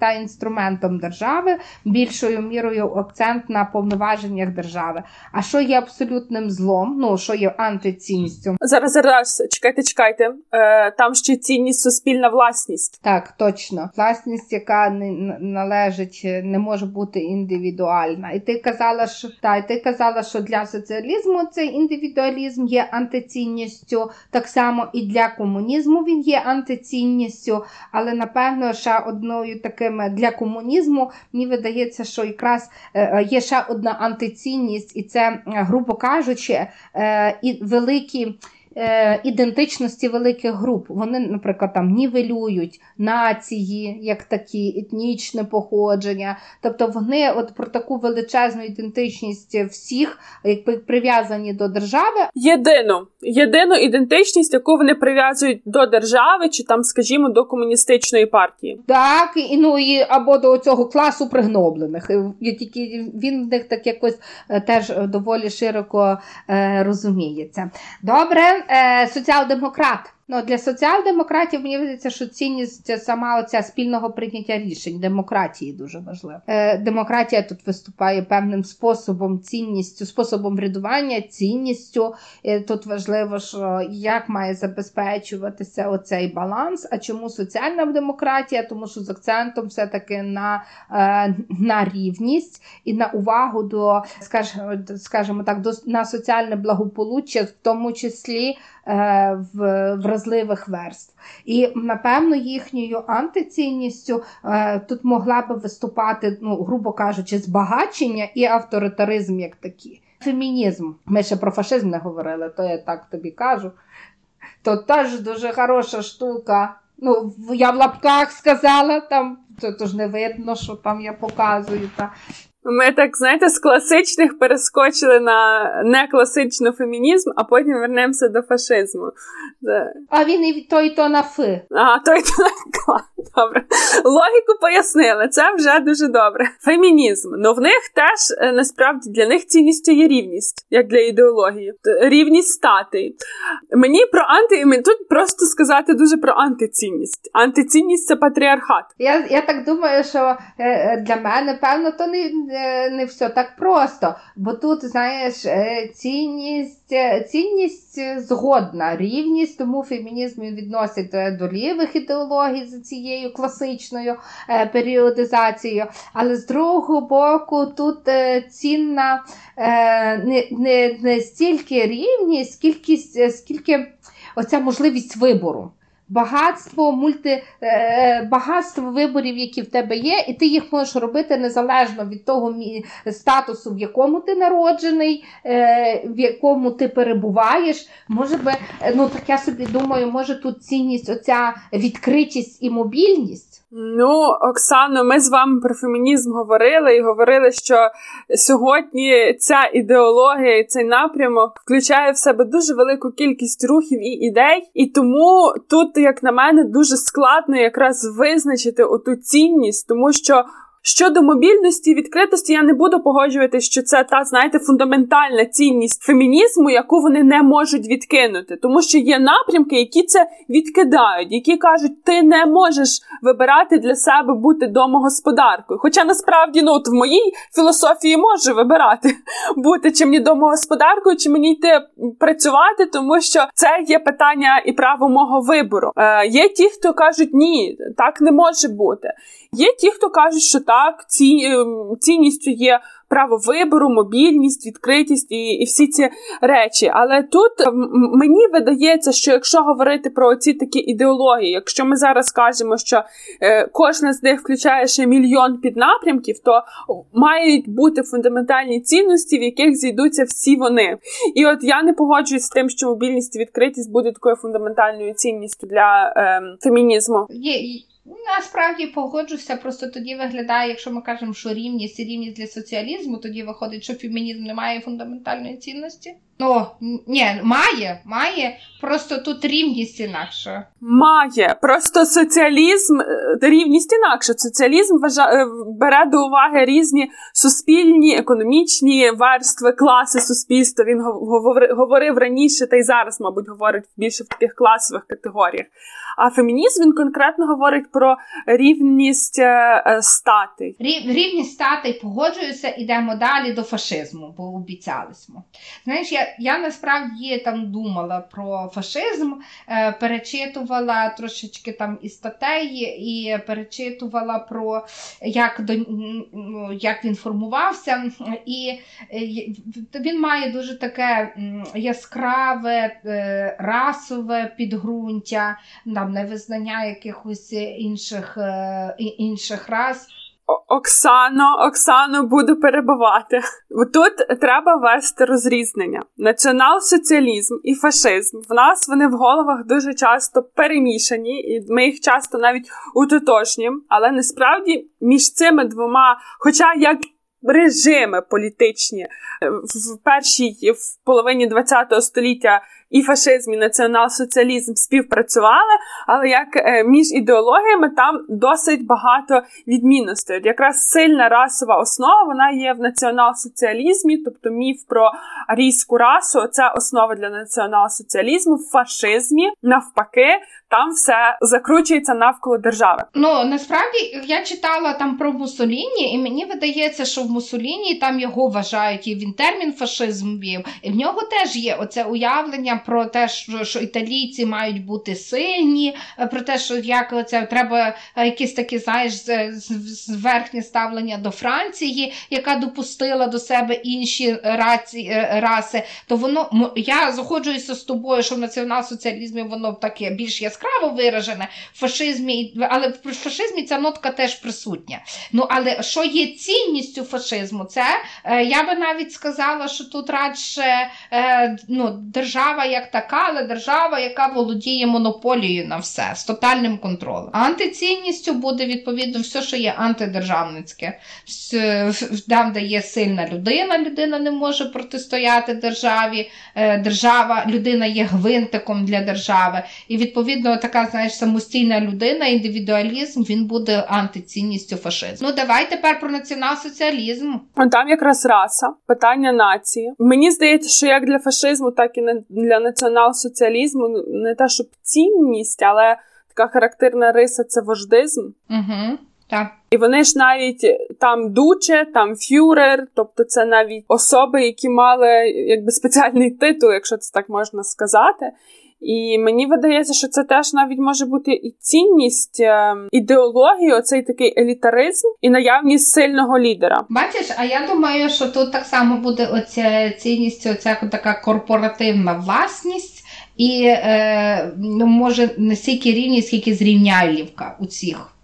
та інструментом держави, більшою мірою акцент на повноваженнях держави. А що є абсолютним злом? Ну що є антицінністю? Зараз зараз чекайте, чекайте. Е, Там ще цінність суспільна власність. Так, точно. Власність, яка не належить, не може бути індивідуальна. І ти казала, що та і ти казала, що для соціалізму цей індивідуалізм є антицінністю, так само і для комунізму він є антицінністю, але напевно ще одною такими для комунізму, мені видається, що якраз е, е, є ще одна антицінність, і це, е, грубо кажучи, і великі ідентичності великих груп. Вони, наприклад, там нівелюють нації, як такі, етнічне походження. Тобто вони от про таку величезну ідентичність всіх, якби прив'язані до держави. Єдину єдину ідентичність, яку вони прив'язують до держави, чи там, скажімо, до комуністичної партії. Так, і ну і або до цього класу пригноблених. І тільки він в них так якось е, теж доволі широко е, розуміється. Добре, е, соціал-демократ. Ну, Для соціал-демократів мені здається, що цінність сама оця спільного прийняття рішень демократії дуже важлива. Е, Демократія тут виступає певним способом, цінністю, способом врядування, цінністю. І Тут важливо, що як має забезпечуватися оцей баланс. А чому соціальна демократія? Тому що з акцентом все-таки на е, на рівність і на увагу до, скажімо, скажімо так, до на соціальне благополуччя, в тому числі. Е, в вразливих верств. І, напевно, їхньою антицінністю е, тут могла би виступати, ну, грубо кажучи, збагачення і авторитаризм як такі. Фемінізм. Ми ще про фашизм не говорили, то я так тобі кажу. То теж дуже хороша штука. Ну, я в лапках сказала, там то, то ж не видно, що там я показую. Та. Ми так, знаєте, з класичних перескочили на некласичний фемінізм, а потім вернемося до фашизму. А він і то, і то на фи. А, то і то <laughs> на Добре. Логіку пояснили, це вже дуже добре. Фемінізм. Ну в них теж е, насправді для них цінністю є рівність, як для ідеології. Рівність статей. Мені про анти тут просто сказати дуже про антицінність. Антицінність це патріархат. Я я так думаю, що е, е, для мене, певно, то не не все так просто. Бо тут, знаєш, цінність цінність згодна, рівність, тому фемінізм відносить до лівих ідеологій за цією класичною е, періодизацією. Але з другого боку, тут е, цінна е, не не, не стільки рівність, скільки, скільки оця можливість вибору багатство, мульти, е, багатство виборів, які в тебе є, і ти їх можеш робити незалежно від того статусу, в якому ти народжений, е, в якому ти перебуваєш. Може би, ну так я собі думаю, може тут цінність, оця відкритість і мобільність. Ну, Оксано, ми з вами про фемінізм говорили і говорили, що сьогодні ця ідеологія і цей напрямок включає в себе дуже велику кількість рухів і ідей, і тому тут, як на мене, дуже складно якраз визначити оту цінність, тому що Щодо мобільності відкритості, я не буду погоджуватися, що це та знаєте фундаментальна цінність фемінізму, яку вони не можуть відкинути, тому що є напрямки, які це відкидають, які кажуть, ти не можеш вибирати для себе бути домогосподаркою. Хоча насправді ну от в моїй філософії може вибирати <laughs> бути чи мені домогосподаркою, чи мені йти працювати, тому що це є питання і право мого вибору. Е, Є ті, хто кажуть, ні, так не може бути. Є ті, хто кажуть, що так, ці, ем, цінністю є право вибору, мобільність, відкритість і і всі ці речі. Але тут мені видається, що якщо говорити про ці такі ідеології, якщо ми зараз кажемо, що е, кожна з них включає ще мільйон піднапрямків, то мають бути фундаментальні цінності, в яких зійдуться всі вони. І от я не погоджуюсь з тим, що мобільність і відкритість буде такою фундаментальною цінністю для е, фемінізму. Насправді погоджуся, просто тоді виглядає, якщо ми кажемо, що рівність і рівність для соціалізму, тоді виходить, що фемінізм не має фундаментальної цінності. Ну, ні, має, має, просто тут рівність інакша. Має. Просто соціалізм, е, рівність інакша. Соціалізм вважає, е, бере до уваги різні суспільні, економічні верстви, класи суспільства. Він говорив, раніше, та й зараз, мабуть, говорить більше в таких класових категоріях. А фемінізм він конкретно говорить про рівність е, статей. Рівність статей погоджуюся, ідемо далі до фашизму, бо обіцялись ми. Знаєш, я я насправді там думала про фашизм, е, перечитувала трошечки там і статей, і перечитувала про як до, ну, як він формувався. І е, він має дуже таке яскраве, е, расове підґрунтя, там невизнання якихось інших, інших рас. Оксано, Оксано, буду перебувати. Тут треба вести розрізнення. Націонал-соціалізм і фашизм в нас вони в головах дуже часто перемішані, і ми їх часто навіть утотожнім. Але насправді між цими двома, хоча як режими політичні в першій в половині ХХ століття і фашизм, і націонал-соціалізм співпрацювали, але як е, між ідеологіями там досить багато відмінностей. От Якраз сильна расова основа вона є в націонал-соціалізмі, тобто міф про арійську расу це основа для націонал-соціалізму, в фашизмі навпаки там все закручується навколо держави. Ну насправді я читала там про Мусоліні, і мені видається, що в Мусоліні там його вважають, і він термін фашизм вів, і в нього теж є оце уявлення про те, що що італійці мають бути сильні, е, про те, що як це треба е, якісь такі, знаєш, верхнє ставлення до Франції, яка допустила до себе інші раці, е, раси. То воно я заходжуюся з тобою, що в націонал-соціалізмі воно таке більш яскраво виражене в фашизмі, але в фашизмі ця нотка теж присутня. Ну, але що є цінністю фашизму? Це я би навіть сказала, що тут радше ну, держава як така, але держава, яка володіє монополією на все з тотальним контролем. Антицінністю буде відповідно все, що є антидержавницьке. Там, де є сильна людина, людина не може протистояти державі. Е, держава, людина є гвинтиком для держави. І відповідно така, знаєш, самостійна людина, індивідуалізм, він буде антицінністю фашизму. Ну давай тепер про націонал-соціалізм. Там якраз раса, питання нації. Мені здається, що як для фашизму, так і для націонал-соціалізму не те, щоб цінність, але така характерна риса це вождизм. Угу. Так. І вони ж навіть там дуче, там фюрер, тобто це навіть особи, які мали якби спеціальний титул, якщо це так можна сказати. І мені видається, що це теж навіть може бути і цінність е, ідеології, оцей такий елітаризм і наявність сильного лідера. Бачиш, а я думаю, що тут так само буде оця цінність, оця така корпоративна власність. І е, ну, може не стільки рівність, скільки зрівнялівка у цих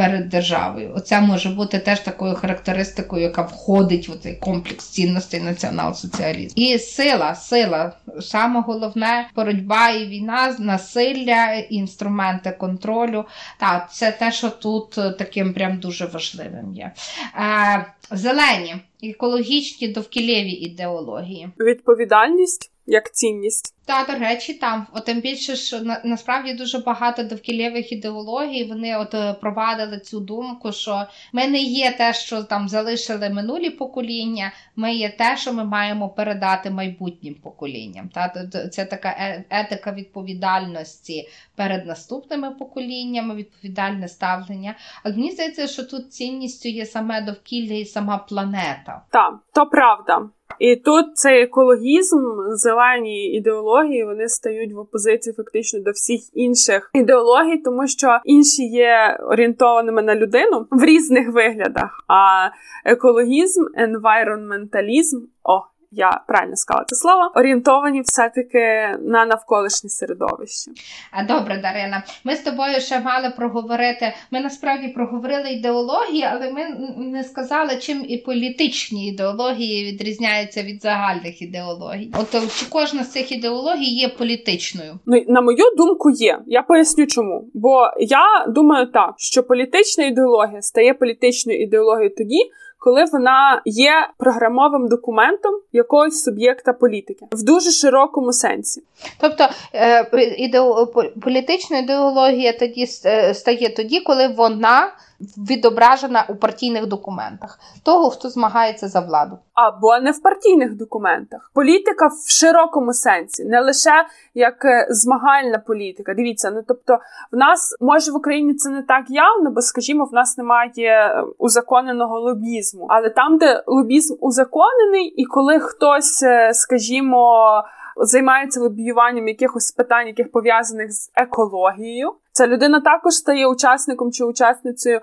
перед державою. Оця може бути теж такою характеристикою, яка входить в цей комплекс цінностей націонал-соціалізму. І сила, сила. Саме головне боротьба і війна, насилля, інструменти контролю. Так, це те, що тут таким прям дуже важливим є. Е, Зелені, екологічні довкілєві ідеології. Відповідальність як цінність. Та, до речі, там От тим більше, що на, насправді дуже багато довкілєвих ідеологій вони от е, провадили цю думку, що ми не є те, що там залишили минулі покоління, ми є те, що ми маємо передати майбутнім поколінням. Та Це така е, етика відповідальності перед наступними поколіннями, відповідальне ставлення. Але мені здається, що тут цінністю є саме довкілля і сама планета. Так, то правда. І тут цей екологізм, зелені ідеології, вони стають в опозиції фактично до всіх інших ідеологій, тому що інші є орієнтованими на людину в різних виглядах. А екологізм, енвайронменталізм, о, я правильно сказала це слово, орієнтовані все-таки на навколишнє середовище. А добре, Дарина. Ми з тобою ще мали проговорити. Ми насправді проговорили ідеології, але ми не сказали, чим і політичні ідеології відрізняються від загальних ідеологій. От е, чи кожна з цих ідеологій є політичною? Ну на мою думку, є. Я поясню, чому. Бо я думаю так, що політична ідеологія стає політичною ідеологією тоді коли вона є програмовим документом якогось суб'єкта політики в дуже широкому сенсі. Тобто е, ідео, політична ідеологія тоді е, стає тоді, коли вона відображена у партійних документах того, хто змагається за владу, або не в партійних документах. Політика в широкому сенсі, не лише як е, змагальна політика. Дивіться, ну тобто, в нас може в Україні це не так явно, бо, скажімо, в нас немає е, узаконеного лобізму, але там, де лобізм узаконений, і коли хтось, е, скажімо. Займається лобіюванням якихось питань, яких пов'язаних з екологією, Ця людина також стає учасником чи учасницею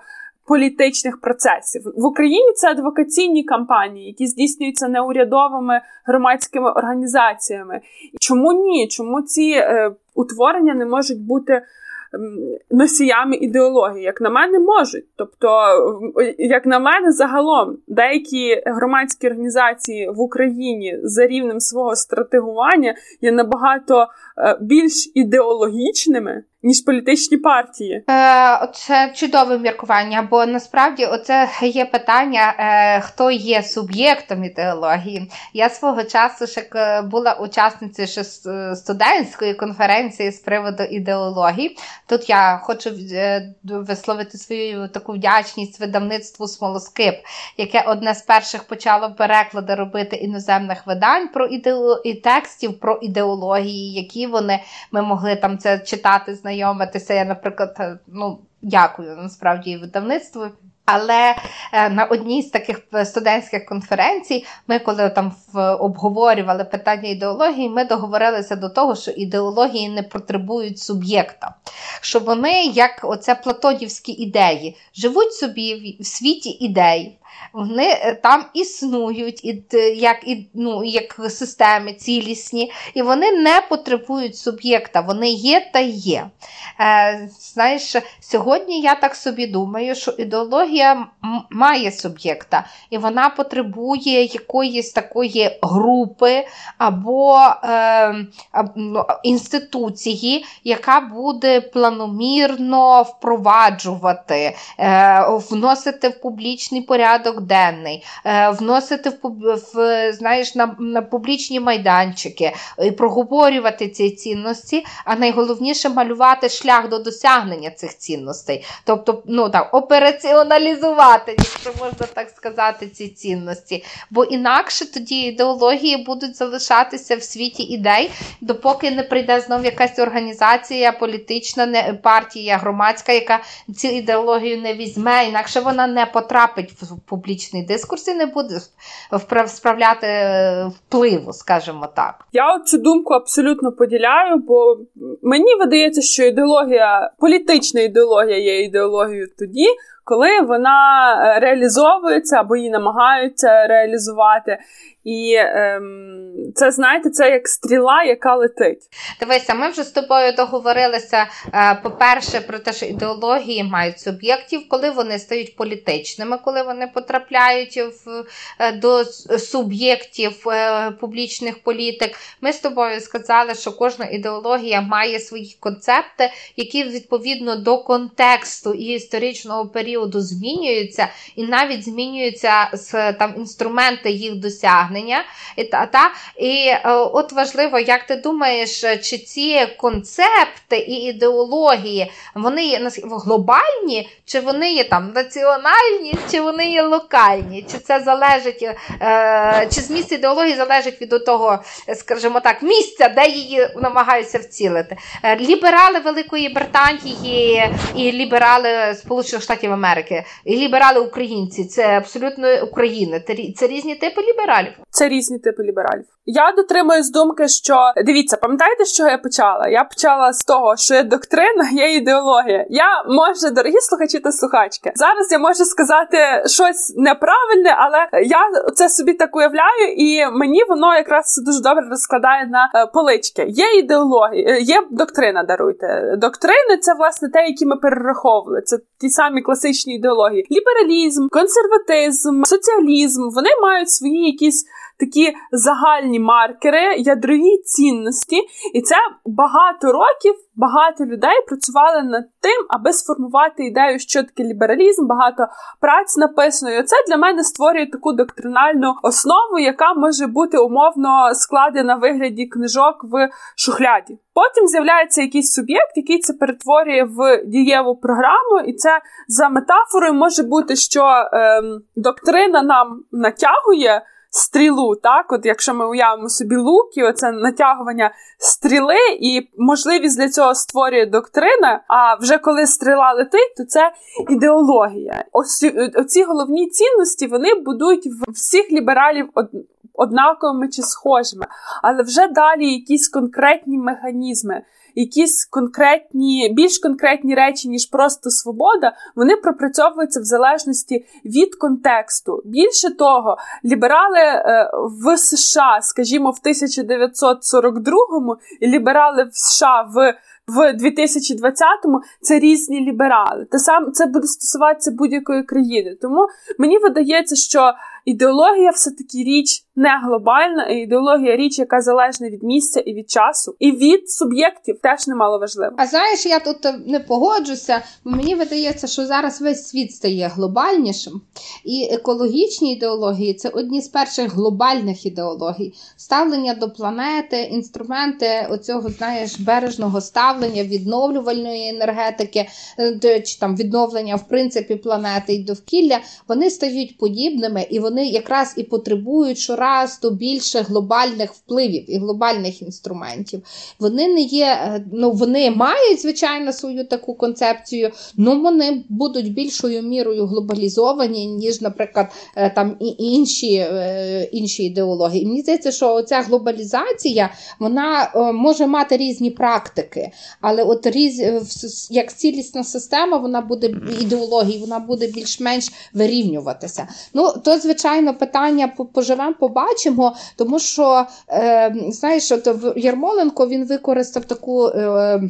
політичних процесів в Україні. Це адвокаційні кампанії, які здійснюються неурядовими громадськими організаціями. Чому ні? Чому ці е, утворення не можуть бути? Носіями ідеології, як на мене, можуть. Тобто, як на мене, загалом деякі громадські організації в Україні за рівнем свого стратегування є набагато е, більш ідеологічними ніж політичні партії. Е, Це чудове міркування, бо насправді оце є питання, е, хто є суб'єктом ідеології. Я свого часу ще була учасницею студентської конференції з приводу ідеології. Тут я хочу е, висловити свою таку вдячність видавництву Смолоскип, яке одне з перших почало переклади робити іноземних видань про ідео... і текстів про ідеології, які вони ми могли там це читати знайомитися. Я, наприклад, е, ну дякую насправді видавництву. Але е, на одній з таких студентських конференцій, ми, коли там обговорювали питання ідеології, ми договорилися до того, що ідеології не потребують суб'єкта, що вони, як оце платонівські ідеї, живуть собі в світі ідей. Вони е, там існують і, як і, ну, як системи цілісні, і вони не потребують суб'єкта, вони є та є. Е, Знаєш, сьогодні я так собі думаю, що ідеологія має суб'єкта, і вона потребує якоїсь такої групи або е, ну, інституції, яка буде планомірно впроваджувати, е, вносити в публічний порядок порядок денний, е, вносити в знаєш, на на публічні майданчики, і проговорювати ці цінності, а найголовніше малювати шлях до досягнення цих цінностей. Тобто, ну так, операціоналізувати, якщо можна так сказати, ці цінності. Бо інакше тоді ідеології будуть залишатися в світі ідей, допоки не прийде знов якась організація, політична не, партія, громадська, яка цю ідеологію не візьме, інакше вона не потрапить в публічний дискурс і не буде справляти е, впливу, скажімо так. Я цю думку абсолютно поділяю, бо мені видається, що ідеологія, політична ідеологія є ідеологією тоді, коли вона е, реалізовується або її намагаються реалізувати. І ем, це, знаєте, це як стріла, яка летить. Дивися, ми вже з тобою договорилися, е, по-перше, про те, що ідеології мають суб'єктів, коли вони стають політичними, коли вони потрапляють в, е, до суб'єктів публічних політик. Ми з тобою сказали, що кожна ідеологія має свої концепти, які відповідно до контексту і історичного періоду періоду змінюються, і навіть змінюються з там інструменти їх досягнення. І, та, та, і е, от важливо, як ти думаєш, чи ці концепти і ідеології вони є глобальні, чи вони є там національні, чи вони є локальні? Чи це залежить, е, чи зміст ідеології залежить від того, скажімо так, місця, де її намагаються вцілити? Е, ліберали Великої Британії і ліберали Сполучених Штатів Америки, і ліберали українці це абсолютно України. Це різні типи лібералів. Це різні типи лібералів. Я дотримуюсь думки, що дивіться, пам'ятаєте, що я почала? Я почала з того, що є доктрина, є ідеологія. Я може, дорогі слухачі та слухачки, зараз я можу сказати щось неправильне, але я це собі так уявляю, і мені воно якраз дуже добре розкладає на е, полички. Є ідеологія, е, є доктрина. Даруйте доктрини. Це власне те, які ми перераховували. Це ті самі класичні ідеології: лібералізм, консерватизм, соціалізм. Вони мають свої якісь такі загальні маркери, ядрові цінності, і це багато років. Багато людей працювали над тим, аби сформувати ідею, що таке лібералізм, багато праць написано. І Це для мене створює таку доктринальну основу, яка може бути умовно складена в вигляді книжок в шухляді. Потім з'являється якийсь суб'єкт, який це перетворює в дієву програму, і це за метафорою може бути, що ем, доктрина нам натягує стрілу. Так, от якщо ми уявимо собі лук, і оце натягування стріли, і можливість для цього створює доктрина. А вже коли стріла летить, то це ідеологія. Ось оці головні цінності вони будують всіх лібералів однаковими чи схожими, але вже далі якісь конкретні механізми якісь конкретні, більш конкретні речі, ніж просто свобода, вони пропрацьовуються в залежності від контексту. Більше того, ліберали е, в США, скажімо, в 1942-му, і ліберали в США в в 2020-му це різні ліберали. Те саме це буде стосуватися будь-якої країни. Тому мені видається, що ідеологія все-таки річ не глобальна, а ідеологія річ, яка залежна від місця і від часу, і від суб'єктів теж немало важливо. А знаєш, я тут не погоджуся, бо мені видається, що зараз весь світ стає глобальнішим, і екологічні ідеології це одні з перших глобальних ідеологій. Ставлення до планети, інструменти оцього, знаєш, бережного ставлення, відновлювальної енергетики, е, чи там відновлення в принципі планети і довкілля, вони стають подібними і вони якраз і потребують щораз більше глобальних впливів і глобальних інструментів. Вони не є, е, ну вони мають, звичайно, свою таку концепцію, але вони будуть більшою мірою глобалізовані, ніж, наприклад, е, там і інші е, інші ідеології. Мені здається, що ця глобалізація вона може мати різні практики, але от різ, як цілісна система, вона буде ідеології, вона буде більш-менш вирівнюватися. Ну, то, звичайно, питання поживемо, побачимо, тому що е, знаєш, от Єрмоленко він використав таку, е,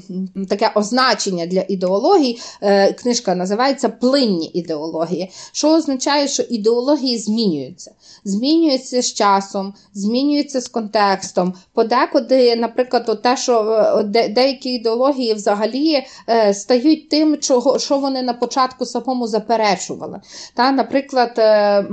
таке означення для ідеології. Е, Книжка називається Плинні ідеології, що означає, що ідеології змінюються. Змінюються з часом, змінюються з контекстом. Подекуди, наприклад, те, що е, де, деякі ідеології взагалі е, стають тим, чого, що вони на початку самому заперечували. Та, Наприклад, е,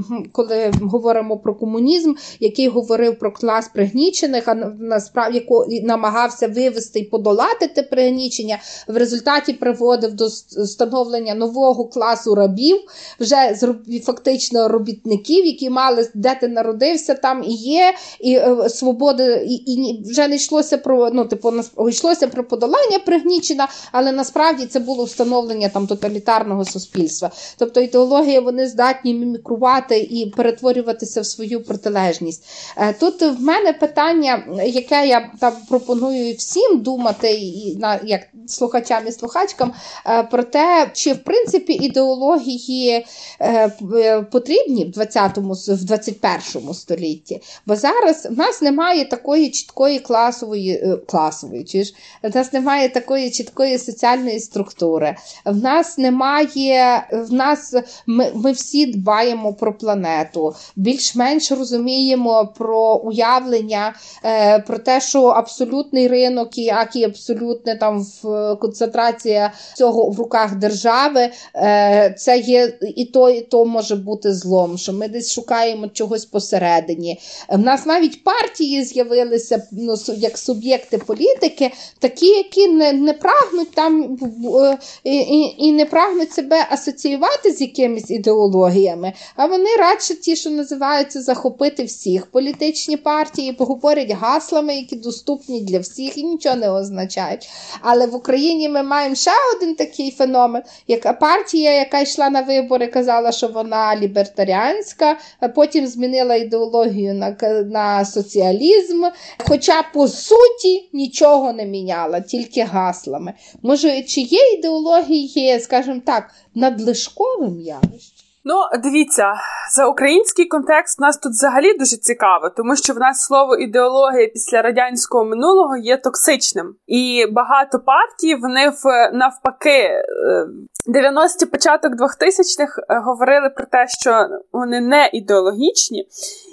коли говоримо про комунізм, який говорив про клас пригнічених, а насправді намагався вивести і подолати те пригнічення, в результаті приводив до становлення нового класу рабів, вже фактично робітників, які мали де ти народився, там і є, і е, свобода, і, і вже не йшлося про ну, типу, йшлося про подолання пригнічення, але насправді це було встановлення там тоталітарного суспільства. Тобто ідеологія вони здатні мімікрувати і перетворюватися в свою протилежність. Е, тут в мене питання, яке я там пропоную всім думати, і на як слухачам і слухачкам, е, про те, чи в принципі ідеології е, потрібні в 20-му, в 21 столітті. Бо зараз в нас немає такої чіткої класової класової, чи ж в нас немає такої чіткої соціальної структури. В нас немає, в нас ми, ми всі дбаємо про планету. Бюджету, більш-менш розуміємо про уявлення, е, про те, що абсолютний ринок, як і абсолютне там в концентрація цього в руках держави, е, це є і то, і то може бути злом, що ми десь шукаємо чогось посередині. В нас навіть партії з'явилися ну, як суб'єкти політики, такі, які не не прагнуть там і, і, і не прагнуть себе асоціювати з якимись ідеологіями, а вони радше ті, що називаються захопити всіх політичні партії, говорять гаслами, які доступні для всіх і нічого не означають. Але в Україні ми маємо ще один такий феномен, як партія, яка йшла на вибори, казала, що вона лібертаріанська, потім змінила ідеологію на, на соціалізм. Хоча по суті нічого не міняла, тільки гаслами. Може, чи є ідеології, скажімо так, надлишковим явищем? Ну, дивіться, за український контекст нас тут взагалі дуже цікаво, тому що в нас слово ідеологія після радянського минулого є токсичним, і багато партій вони в навпаки 90-ті е, початок 2000-х е, говорили про те, що вони не ідеологічні.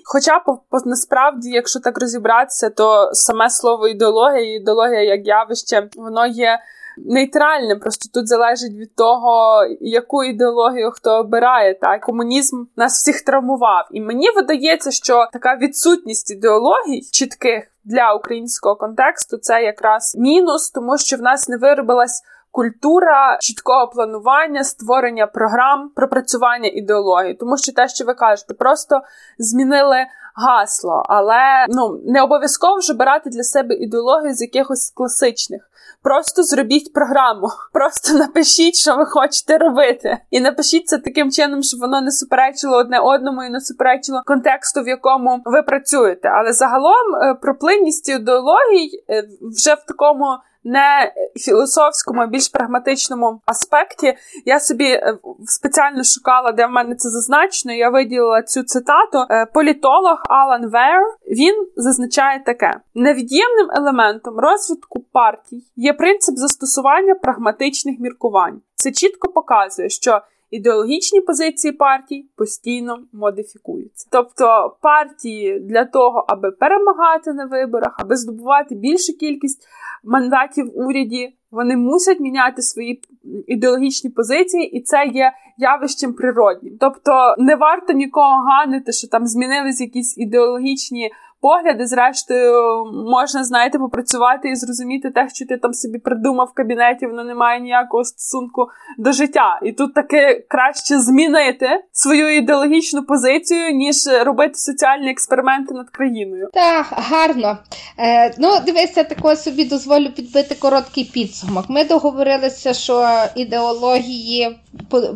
Хоча по, по насправді, якщо так розібратися, то саме слово ідеологія, ідеологія як явище, воно є нейтральним. Просто тут залежить від того, яку ідеологію хто обирає. Так комунізм нас всіх травмував, і мені видається, що така відсутність ідеологій чітких для українського контексту це якраз мінус, тому що в нас не виробилась. Культура чіткого планування, створення програм, пропрацювання ідеології, тому що те, що ви кажете, просто змінили гасло, але ну не обов'язково вже брати для себе ідеологію з якихось класичних. Просто зробіть програму, <laughs> просто напишіть, що ви хочете робити, і напишіть це таким чином, щоб воно не суперечило одне одному і не суперечило контексту, в якому ви працюєте. Але загалом е, про плинність ідеологій е, вже в такому не філософському, а більш прагматичному аспекті. Я собі е, спеціально шукала, де в мене це зазначено. Я виділила цю цитату. Е, політолог Алан Вер він зазначає таке: невід'ємним елементом розвитку партій є принцип застосування прагматичних міркувань. Це чітко показує, що ідеологічні позиції партій постійно модифікуються. Тобто партії для того, аби перемагати на виборах, аби здобувати більшу кількість мандатів в уряді, вони мусять міняти свої ідеологічні позиції, і це є явищем природнім. Тобто не варто нікого ганити, що там змінились якісь ідеологічні погляди. Зрештою, можна, знаєте, попрацювати і зрозуміти те, що ти там собі придумав в кабінеті, воно не має ніякого стосунку до життя. І тут таки краще змінити свою ідеологічну позицію, ніж робити соціальні експерименти над країною. Так, гарно. Е, Ну, дивися, такого собі дозволю підбити короткий підсумок. Ми договорилися, що ідеології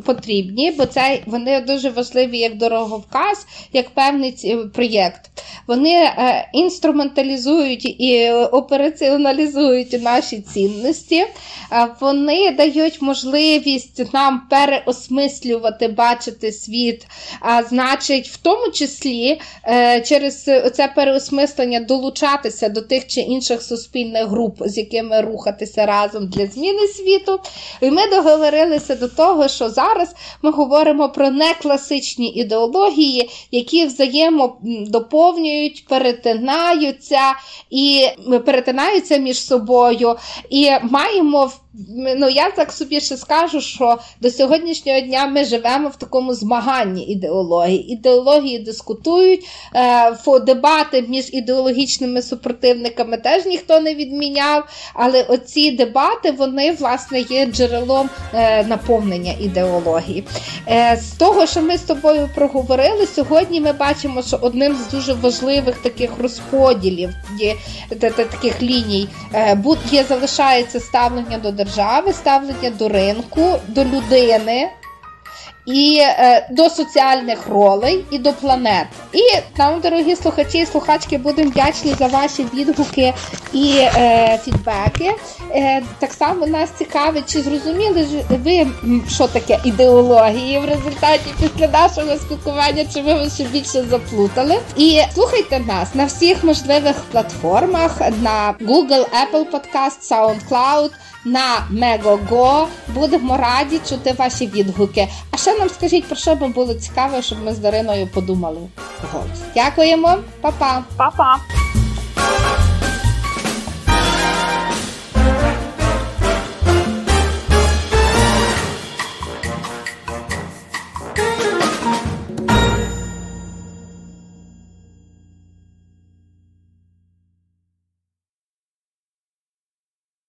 потрібні, бо це вони дуже важливі як дороговказ, як певний проєкт. Вони інструменталізують і операціоналізують наші цінності, е, вони дають можливість нам переосмислювати, бачити світ, а значить, в тому числі е, через це переосмислення долучатися до тих чи інших суспільних груп, з якими рухатися разом для зміни світу. І ми договорилися до того, що зараз ми говоримо про некласичні ідеології, які взаємодоповнюють перетинаються і перетинаються між собою, і маємо Ну, я так собі ще скажу, що до сьогоднішнього дня ми живемо в такому змаганні ідеології. Ідеології дискутують, е, дебати між ідеологічними супротивниками теж ніхто не відміняв. Але оці дебати вони власне є джерелом е, наповнення ідеології. Е, з того, що ми з тобою проговорили, сьогодні ми бачимо, що одним з дуже важливих таких розподілів таких ліній е, є залишається ставлення до держави держави, ставлення до ринку, до людини і е, до соціальних ролей і до планет. І нам, дорогі слухачі і слухачки, будемо вдячні за ваші відгуки і е, фідбеки. Е, Так само нас цікавить, чи зрозуміли ви, що таке ідеології в результаті після нашого спілкування, чи ви ви ще більше заплутали. І слухайте нас на всіх можливих платформах: на Google, Apple Podcast, SoundCloud, на Megogo. Будемо раді чути ваші відгуки. А ще нам скажіть, про що би було цікаво, щоб ми з Дариною подумали. Голос. Дякуємо, Па-па! Па-па!